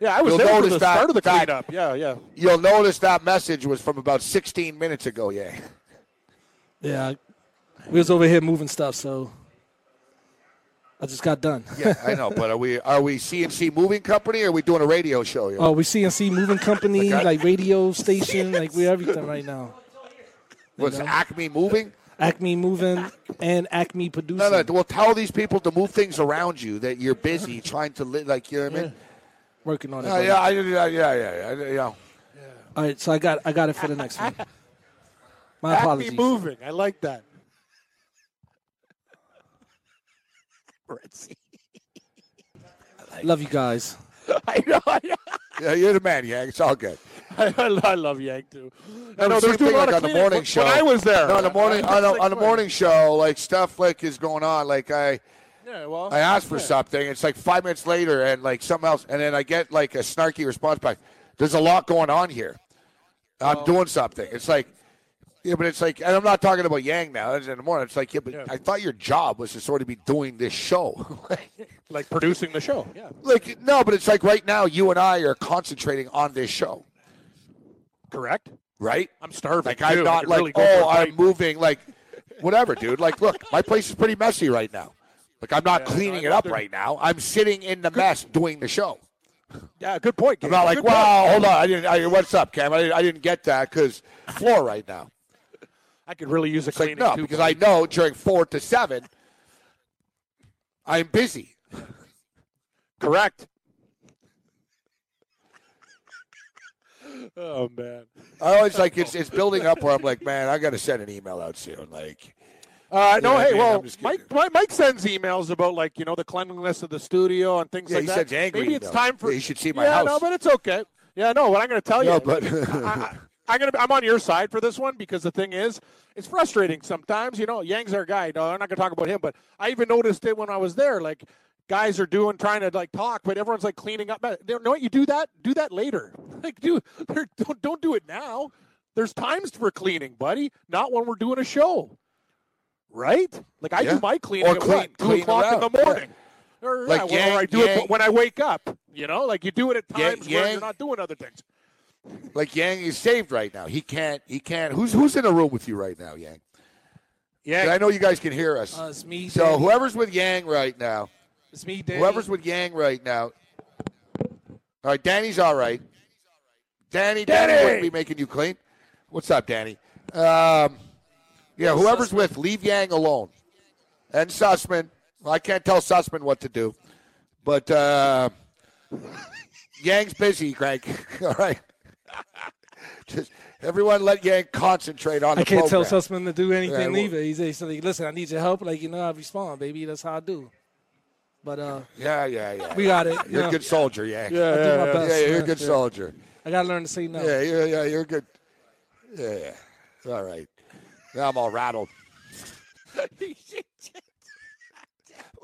Yeah, I was You'll there for notice the that- start of the that- cleanup. Yeah, yeah. You'll notice that message was from about 16 minutes ago. Yeah. Yeah, we was over here moving stuff, so I just got done. Yeah, I know. But are we are we CNC Moving Company? or Are we doing a radio show? Here? Oh, we CNC moving company, Okay. like radio station, like we everything right now. What's know? Acme Moving? Acme moving and Acme producing. No, no. Well, tell these people to move things around you that you're busy trying to live. Like you know what I mean? Working on it. Yeah, buddy. yeah, I, yeah, yeah, yeah, yeah, yeah. All right, so I got I got it for the next one. My Acme apologies. moving. I like that. Love you guys. I know. I, know. Yeah, you're the man, Yang. It's all good. I, I love Yank too. I No, know the there's doing a lot like of on the morning show. When I was there. No, on the morning on the, like, on the morning show, like stuff like is going on. Like I, Yeah, well. I asked for yeah. something. It's like five minutes later, and like something else, and then I get like a snarky response back. There's a lot going on here. I'm doing something. It's like, yeah, but it's like, and I'm not talking about Yang now. It's in the morning. It's like, yeah, but Yeah. I thought your job was to sort of be doing this show. Like producing the show. Yeah. like, no, but it's like right now, you and I are concentrating on this show, Correct. right? I'm starving. Like. I'm not like, really oh, I'm moving. Like, whatever, dude. Like, look, my place is pretty messy right now. Like, I'm not Yeah, cleaning no, it up right now. I'm sitting in the mess doing the show. Yeah, good point. I'm not like, Good wow, hold on, I didn't. I, what's up, Cam? I didn't, I didn't get that because floor right now. I could really use a It's like no, too. because I know during four to seven, I'm busy. Correct. oh man. I always like it's it's building up where I'm like, man, I got to send an email out soon. Like, Uh, no, know what I hey, mean? well, Mike. Mike, Mike sends emails about like you know the cleanliness of the studio and things Yeah, like he that. sends angry Maybe it's emails. time for Yeah, you should see my yeah, house. no, but it's okay. Yeah, no, what I'm going to tell you. no, but I, I, gonna. I'm on your side for this one because the thing is, it's frustrating sometimes. You know, Yang's our guy. No, I'm not gonna talk about him, but I even noticed it when I was there. Like, guys are doing trying to like talk, but everyone's like cleaning up. You know what? You do that. Do that later. Like, do don't don't do it now. There's times for cleaning, buddy. Not when we're doing a show, right? Like I Yeah. do my cleaning Or at clean- what, two clean o'clock in the yeah. morning. Or, Like yeah, Yang- or I do Yang- it when I wake up. You know, like you do it at Yang- times where you're not doing other things. Like Yang is saved right now. He can't. He can't. Who's who's in the room with you right now, Yang? Yeah, I know you guys can hear us. Uh, it's me. so Danny. whoever's with Yang right now, It's me, Danny. whoever's with Yang right now. All right, Danny's all right. Danny, Danny, Danny! wouldn't be making you clean. What's up, Danny? Um, yeah, whoever's with, leave Yang alone. And Sussman. Well, I can't tell Sussman what to do, but uh, Yang's busy, Greg. all right. Just everyone, let Yang concentrate on the I can't tell program. Sussman to do anything Yeah, either. He's, he's like, listen, I need your help. Like, you know, I respond, baby. That's how I do. But uh, Yeah, yeah, yeah. we got it. You're Yeah. a good soldier, Yang. Yeah, I do my best, Yeah, you're a good Yeah. soldier. I got to learn to say no. Yeah, yeah, yeah, you're good. Yeah, yeah. All right. Now I'm all rattled.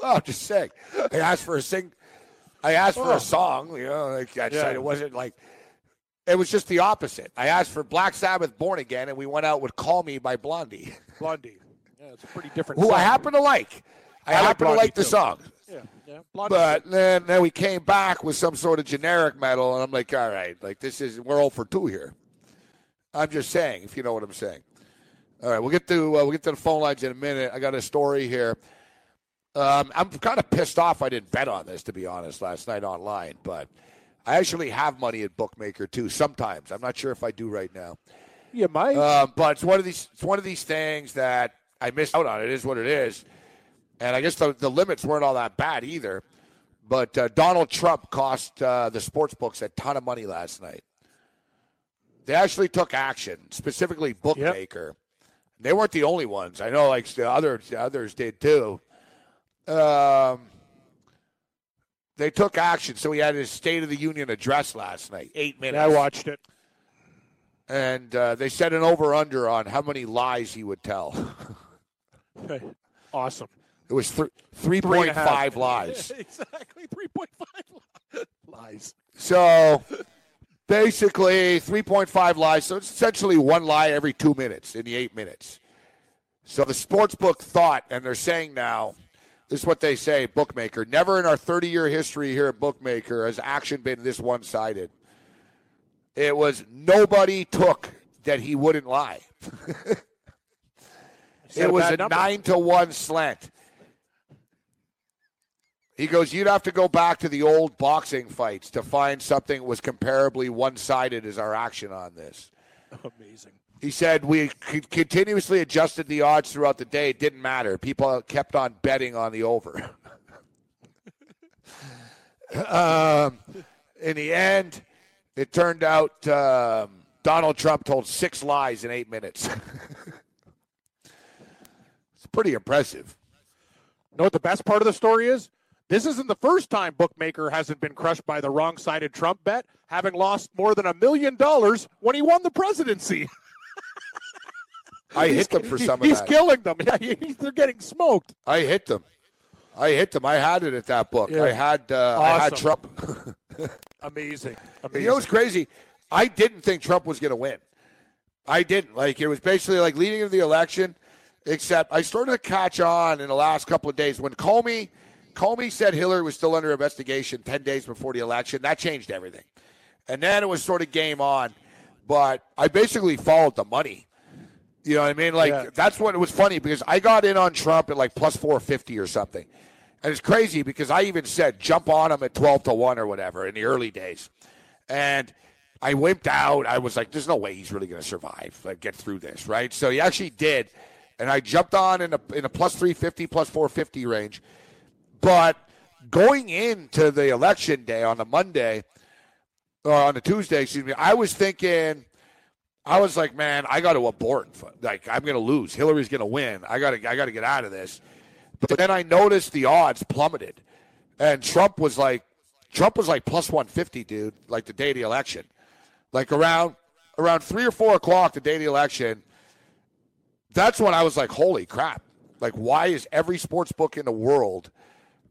well, I'm just saying. I asked for a sing. I asked for Oh. a song. You know, like I Yeah. said, it wasn't like. It was just the opposite. I asked for Black Sabbath "Born Again," and we went out with "Call Me" by Blondie, Blondie. Yeah, it's a pretty different. who I happen to like. I, I like happen to Blondie, like the too. song. Yeah, yeah. Blondie. But then, then we came back with some sort of generic metal, and I'm like, all right, like this is we're all for two here. I'm just saying, if you know what I'm saying. All right, we'll get to uh, we'll get to the phone lines in a minute. I got a story here. Um, I'm kind of pissed off. I didn't bet on this to be honest last night online, but I actually have money at bookmaker too. Sometimes I'm not sure if I do right now. you might. Um, but it's one of these it's one of these things that I missed out on. It is what it is, and I guess the, the limits weren't all that bad either. But uh, Donald Trump cost uh, the sports books a ton of money last night. They actually took action, specifically bookmaker. They weren't the only ones. I know, like the others, the others did too. Um, they took action. So he had his State of the Union address last night, eight minutes yeah, I watched it. and uh, they set an over under on how many lies he would tell. Awesome. It was th- three Three and point a half. five lies. exactly. Three point five lies. So basically, three point five lies. So it's essentially one lie every two minutes in the eight minutes. So the sports book thought, and they're saying now, this is what they say, bookmaker. Never in our 30 year history here at Bookmaker has action been this one sided. It was nobody took that he wouldn't lie. It was a number. nine to one slant. He goes, you'd have to go back to the old boxing fights to find something that was comparably one sided as our action on this. Amazing. He said we continuously adjusted the odds throughout the day. It didn't matter. People kept on betting on the over. um, in the end, it turned out um, Donald Trump told six lies in eight minutes. it's pretty impressive. Know what the best part of the story is? This isn't the first time Bookmaker hasn't been crushed by the wrong sided Trump bet, having lost more than a million dollars when he won the presidency. I hit them for some of He's that. killing them. Yeah, he- they're getting smoked. I hit them. I hit them. I had it at that book. Yeah. I had. Uh, I had Awesome. Trump. Amazing. You Amazing. know what's crazy? I didn't think Trump was going to win. I didn't. Like it was basically like leading into the election, except I started to catch on in the last couple of days when Comey, Comey said Hillary was still under investigation ten days before the election. That changed everything, and then it was sort of game on. But I basically followed the money. You know what I mean? Like Yeah. that's what it was funny because I got in on Trump at like plus four fifty or something. And it's crazy because I even said jump on him at twelve to one or whatever in the early days. And I wimped out. I was like, there's no way he's really gonna survive, like get through this, right? So he actually did. And I jumped on in a in a plus three fifty, plus four fifty range. But going into the election day on the Monday, or on the Tuesday, excuse me, I was thinking I was like, man, I got to abort. Like, I'm going to lose. Hillary's going to win. I got to, I got to get out of this. But then I noticed the odds plummeted, and Trump was like, Trump was like plus 150, dude. Like the day of the election, like around around three or four o'clock the day of the election. That's when I was like, holy crap! Like, why is every sports book in the world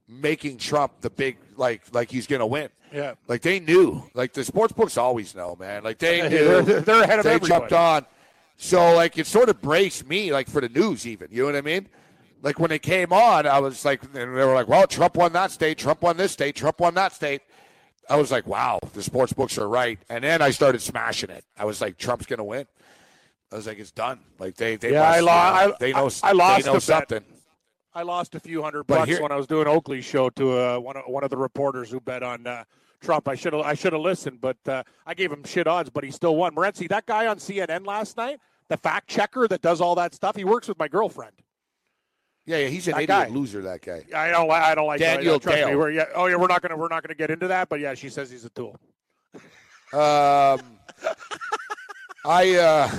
making Trump the big like like he's going to win? Yeah. Like they knew. Like the sports books always know, man. Like they knew. they're- ahead of they everybody. jumped on. So like it sort of braced me, like for the news, even. You know what I mean? Like when it came on, I was like, and they were like, "Well, Trump won that state. Trump won this state. Trump won that state." I was like, wow, the sports books are right. And then I started smashing it. I was like, Trump's going to win. I was like, it's done. Like they, they Yeah, must, I lost. you know, I- they know, I- I lost they know a bet. I lost a few hundred bucks here- when I was doing Oakley's show to uh, one of one of the reporters who bet on uh, Trump. I should have I should have listened, but uh, I gave him shit odds, but he still won. Morency, that guy on CNN last night, the fact checker that does all that stuff, he works with my girlfriend. Yeah, yeah, he's an That idiot guy. loser. That guy. I don't I don't like Daniel that. Trust me, we're, yeah, oh yeah, we're not gonna we're not gonna get into that, but yeah, she says he's a tool. Um, I uh,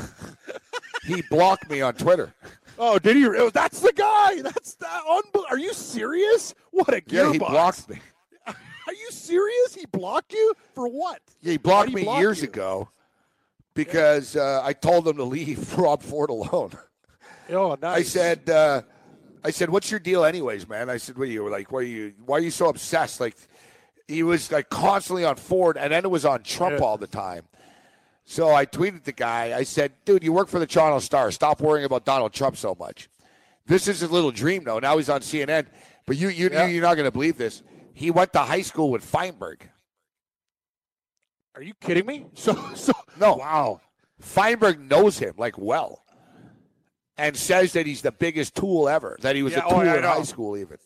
he blocked me on Twitter. Oh, did he? oh, That's the guy. That's that. Unbel- Are you serious? What a gearbox. Yeah, he blocked me. Are you serious? He blocked you for what? Yeah, he blocked he me block years you? ago because uh, I told him to leave Rob Ford alone. Oh, nice. I said, uh, I said, what's your deal, anyways, man? I said, what are you like? What are you? Why are you so obsessed? Like, he was like constantly on Ford, and then it was on Trump Yeah. all the time. So I tweeted the guy. I said, dude, you work for the Toronto Star. Stop worrying about Donald Trump so much. This is his little dream, though. Now he's on CNN. But you, you, Yeah. you're not going to believe this. He went to high school with Feinberg. Are you kidding me? So, so No. Wow. Feinberg knows him like well, and says that he's the biggest tool ever. That he was Yeah, a oh, tool in high school, even.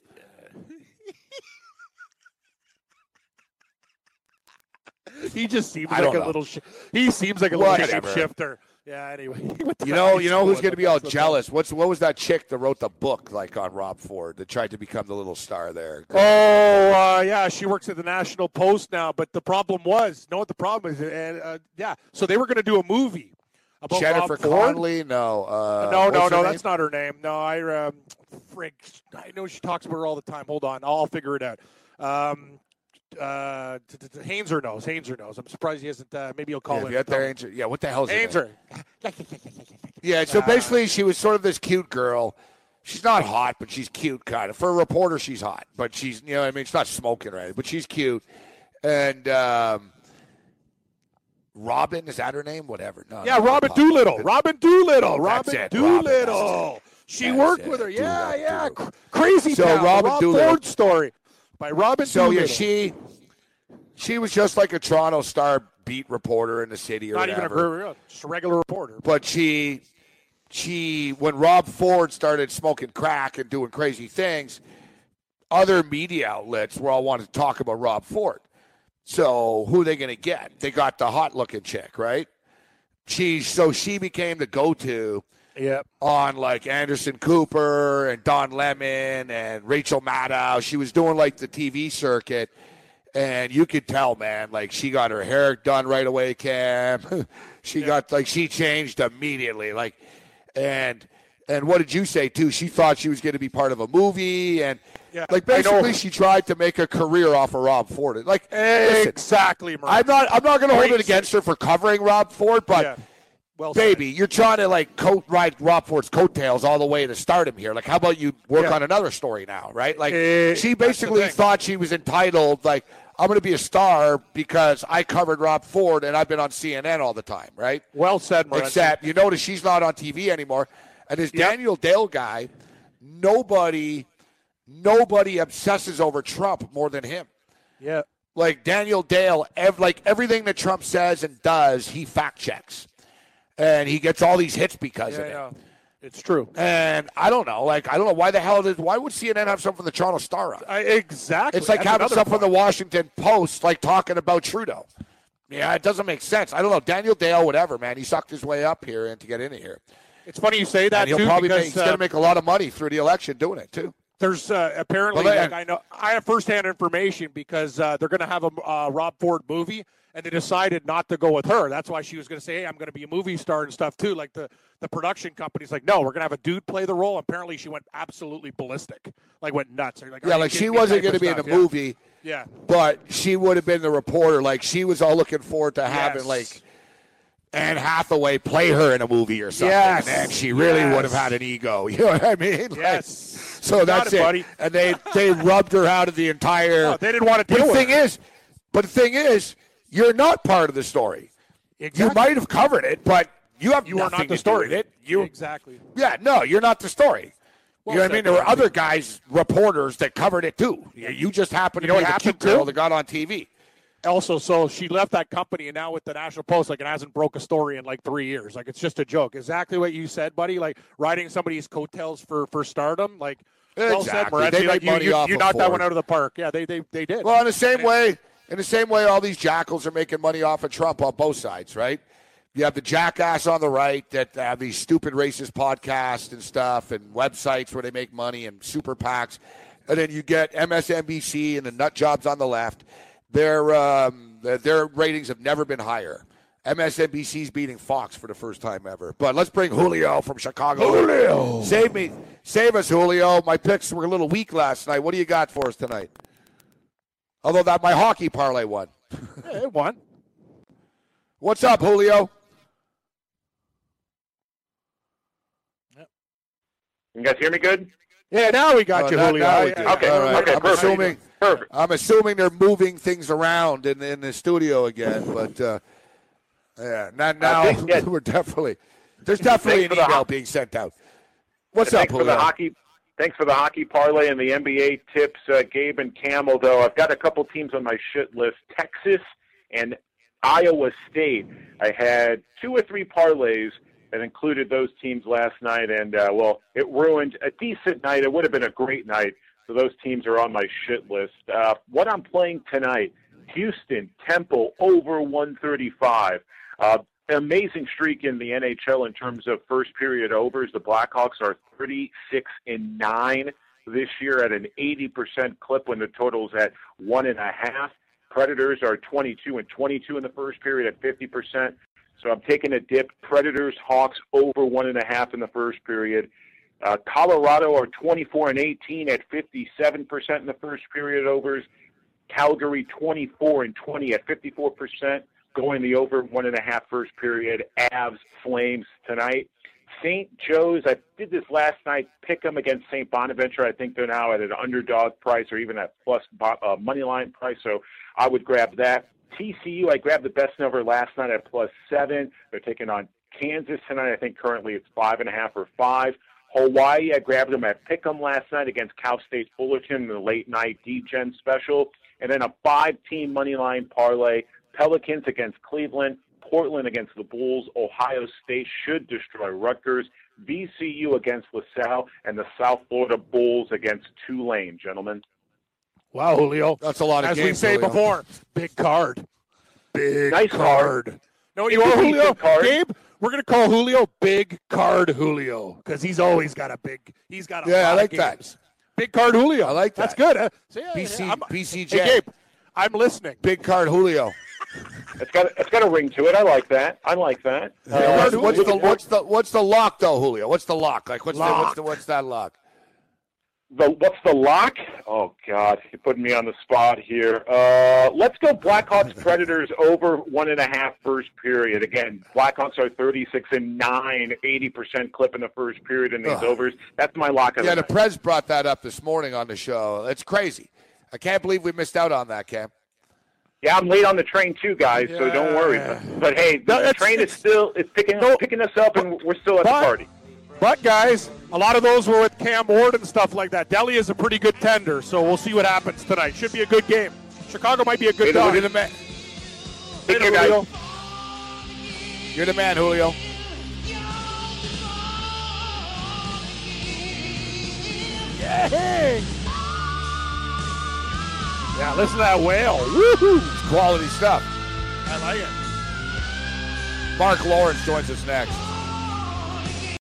he just seems like a know. little. Sh- he seems like a little Whatever. shifter. Yeah. Anyway, he went to You know, you know who's going to be all That's the thing. jealous? What's what was that chick that wrote the book like on Rob Ford that tried to become the little star there? Oh, uh, yeah, she works at the National Post now. But the problem was, know what the problem is? And uh, yeah, so they were going to do a movie about Jennifer Rob Ford. Connelly? No, uh, no, no, no, that's not her name. No, I, um, I know she talks about her all the time. Hold on, I'll figure it out. Um, uh, t- t- t- Hainzer knows. Hainzer knows. I'm surprised he hasn't. Uh, maybe he'll call Yeah, him. if you had there, Ainser- yeah, what the hell is? Hainzer. Yeah, so basically, she was sort of this cute girl. She's not hot, but she's cute, kind of. For a reporter, she's hot, but she's, you know, I mean, she's not smoking or anything, but she's cute. And um, Robin, is that her name? Whatever. No, Yeah, Robin Doolittle. Robin Doolittle. Robin it, Robin, Doolittle. She That's worked it, with her. Yeah, that, yeah. Crazy So the Robin Rob Doolittle. Ford story by Robin So yeah, she she was just like a Toronto Star beat reporter in the city or not even a career, just a regular reporter. but she she when Rob Ford started smoking crack and doing crazy things, other media outlets were all wanting to talk about Rob Ford. So who are they going to get? They got the hot looking chick, right? She so she became the go to Yep. on like Anderson Cooper and Don Lemon and Rachel Maddow. She was doing like the TV circuit, and you could tell, man, like she got her hair done right away, Cam. she got like she changed immediately, like, and and what did you say too? She thought she was going to be part of a movie, and Yeah, like basically she tried to make a career off of Rob Ford. Like, listen, Exactly, Murray. I'm not I'm not going to hold it against her for covering Rob Ford, but. Yeah. Well said. Baby, you're trying to like coat ride Rob Ford's coattails all the way to stardom here. Like, how about you work Yeah. on another story now, right? Like, Eh, she basically thought she was entitled, like, I'm going to be a star because I covered Rob Ford and I've been on CNN all the time, right? Well said, Morency. Except you notice she's not on TV anymore, and this Yep. Daniel Dale guy, nobody, nobody obsesses over Trump more than him. Yeah. Like Daniel Dale, ev- like everything that Trump says and does, he fact checks, and he gets all these hits because Yeah, of it. yeah. It's true. And I don't know, like I don't know why the hell did why would CNN have something from the Toronto Star on? I, exactly. It's like That's having stuff from the. Washington Post, like talking about Trudeau. Yeah, it doesn't make sense. I don't know. Daniel Dale, whatever, man, he sucked his way up here and to get into here. It's funny you say that and he'll too, probably because make, he's going uh, to make a lot of money through the election doing it too. there's uh, apparently Well, they- like, I know I have firsthand information because uh, they're going to have a uh, Rob Ford movie, and they decided not to go with her. That's why she was going to say, "Hey, I'm going to be a movie star and stuff too." Like the the production company's like, "No, we're going to have a dude play the role." Apparently, she went absolutely ballistic, like went nuts. Like, Yeah, like she wasn't going to be in a. Yeah. movie, Yeah. but she would have been the reporter. Like she was all looking forward to having Yes. like Anne Hathaway play her in a movie or something. Yes. And she really Yes. would have had an ego. You know what I mean? Like, Yes. So Got that's it, it. And they they rubbed her out of the entire. No, they didn't want to But deal the with thing is, but the thing is, you're not part of the story. Exactly. You might have covered it, but you have You are not the story. it. You exactly. yeah, no, you're not the story. Well you know what I mean? There were other guys, reporters that covered it too. You, just happened You to know be what the happened, cute girl too? that got on TV. also, so she left that company and now with the National Post, like it hasn't broke a story in like three years. Like it's just a joke. Exactly what you said, buddy. Like riding somebody's coattails for for stardom. Like well said, Exactly. They Like you, you, you knocked that one out of the park. Yeah, they they they did. Well, in the same way, in the same way, all these jackals are making money off of Trump on both sides, right? You have the jackass on the right that have these stupid racist podcasts and stuff, and websites where they make money and super PACs, and then you get MSNBC and the nut jobs on the left. Their um, their- ratings have never been higher. MSNBC's beating Fox for the first time ever. But let's bring Julio from Chicago. Julio. save me, save us, Julio. My picks were a little weak last night. What do you got for us tonight? Although that my hockey parlay won. Yeah, it won. What's up, Julio? Can you guys hear me good? Yeah, now we got Oh, you, now- Julio. now we Yeah, Okay, All right. okay, I'm perfect. assuming. Perfect. I'm assuming they're moving things around in in the studio again, but uh, yeah, not now. thanks, yeah. we're definitely there's definitely Thanks an for the email ho- being sent out. What's up, thanks for Julio? the hockey. Thanks for the hockey parlay and the NBA tips, uh, Gabe and Cam. Although I've got a couple teams on my shit list: Texas and Iowa State. I had two or three parlays that included those teams last night, and uh, well, it ruined a decent night. It would have been a great night. So those teams are on my shit list. Uh, what I'm playing tonight: Houston Temple over 135. Uh, amazing streak in the NHL in terms of first period overs. The Blackhawks are 36 and nine this year at an 80% clip when the total's at one and a half. Predators are 22 and 22 in the first period at 50%. So I'm taking a dip. Predators, Hawks over one and a half in the first period. Uh, Colorado are 24 and 18 at 57% in the first period overs. Calgary 24 and 20 at 54%, going the over one and a half first period. Avs Flames tonight. St. Joe's, I did this last night. Pick them against St. Bonaventure. I think they're now at an underdog price or even at plus uh, money line price. So I would grab that. TCU, I grabbed the best number last night at plus seven. They're taking on Kansas tonight. I think currently it's five and a half or five. Hawaii, I grabbed them at Pick'em last night against Cal State Fullerton in the late night D-Gen special. And then a five-team money line parlay. Pelicans against Cleveland, Portland against the Bulls, Ohio State should destroy Rutgers, VCU against LaSalle, and the South Florida Bulls against Tulane, gentlemen. Wow, Julio. That's a lot of As we say Julio. before, big card. Big Nice card. card. No, you It's are Julio. card. Gabe, we're gonna call Julio Big Card Julio because he's always got a big. He's got a Yeah, I like of that. Big Card Julio. I like that. That's good. Huh? So, yeah, BC yeah, I'm- BCJ. Hey, Gabe, I'm listening. Big card Julio. It's got it's got a ring to it. I like that. I like that. Uh, what's, what's the what's the what's the lock though, Julio? What's the lock? Like what's the what's Lock. the what's that lock? the what's the lock? Oh God, you're putting me on the spot here. Uh, let's go Blackhawks Predators over one and a half first period. Again, Blackhawks are 36 and nine, 80 percent clip in the first period in these Ugh. overs. That's my lock of Yeah, the the. Prez brought that up this morning on the show. It's crazy. I can't believe we missed out on that, Cam. Yeah, I'm late on the train too, guys. So don't worry. But, but hey, the, No, train is still it's picking picking us up, and we're still at the party. But guys, a lot of those were with Cam Ward and stuff like that. Delia is a pretty good tender, so we'll see what happens tonight. Should be a good game. Chicago might be a good dog. You're the man. Later, care, guys. Julio. You're the man, Julio. Hey. Yeah, listen to that whale. Woohoo! Quality stuff. I like it. Mark Lawrence joins us next.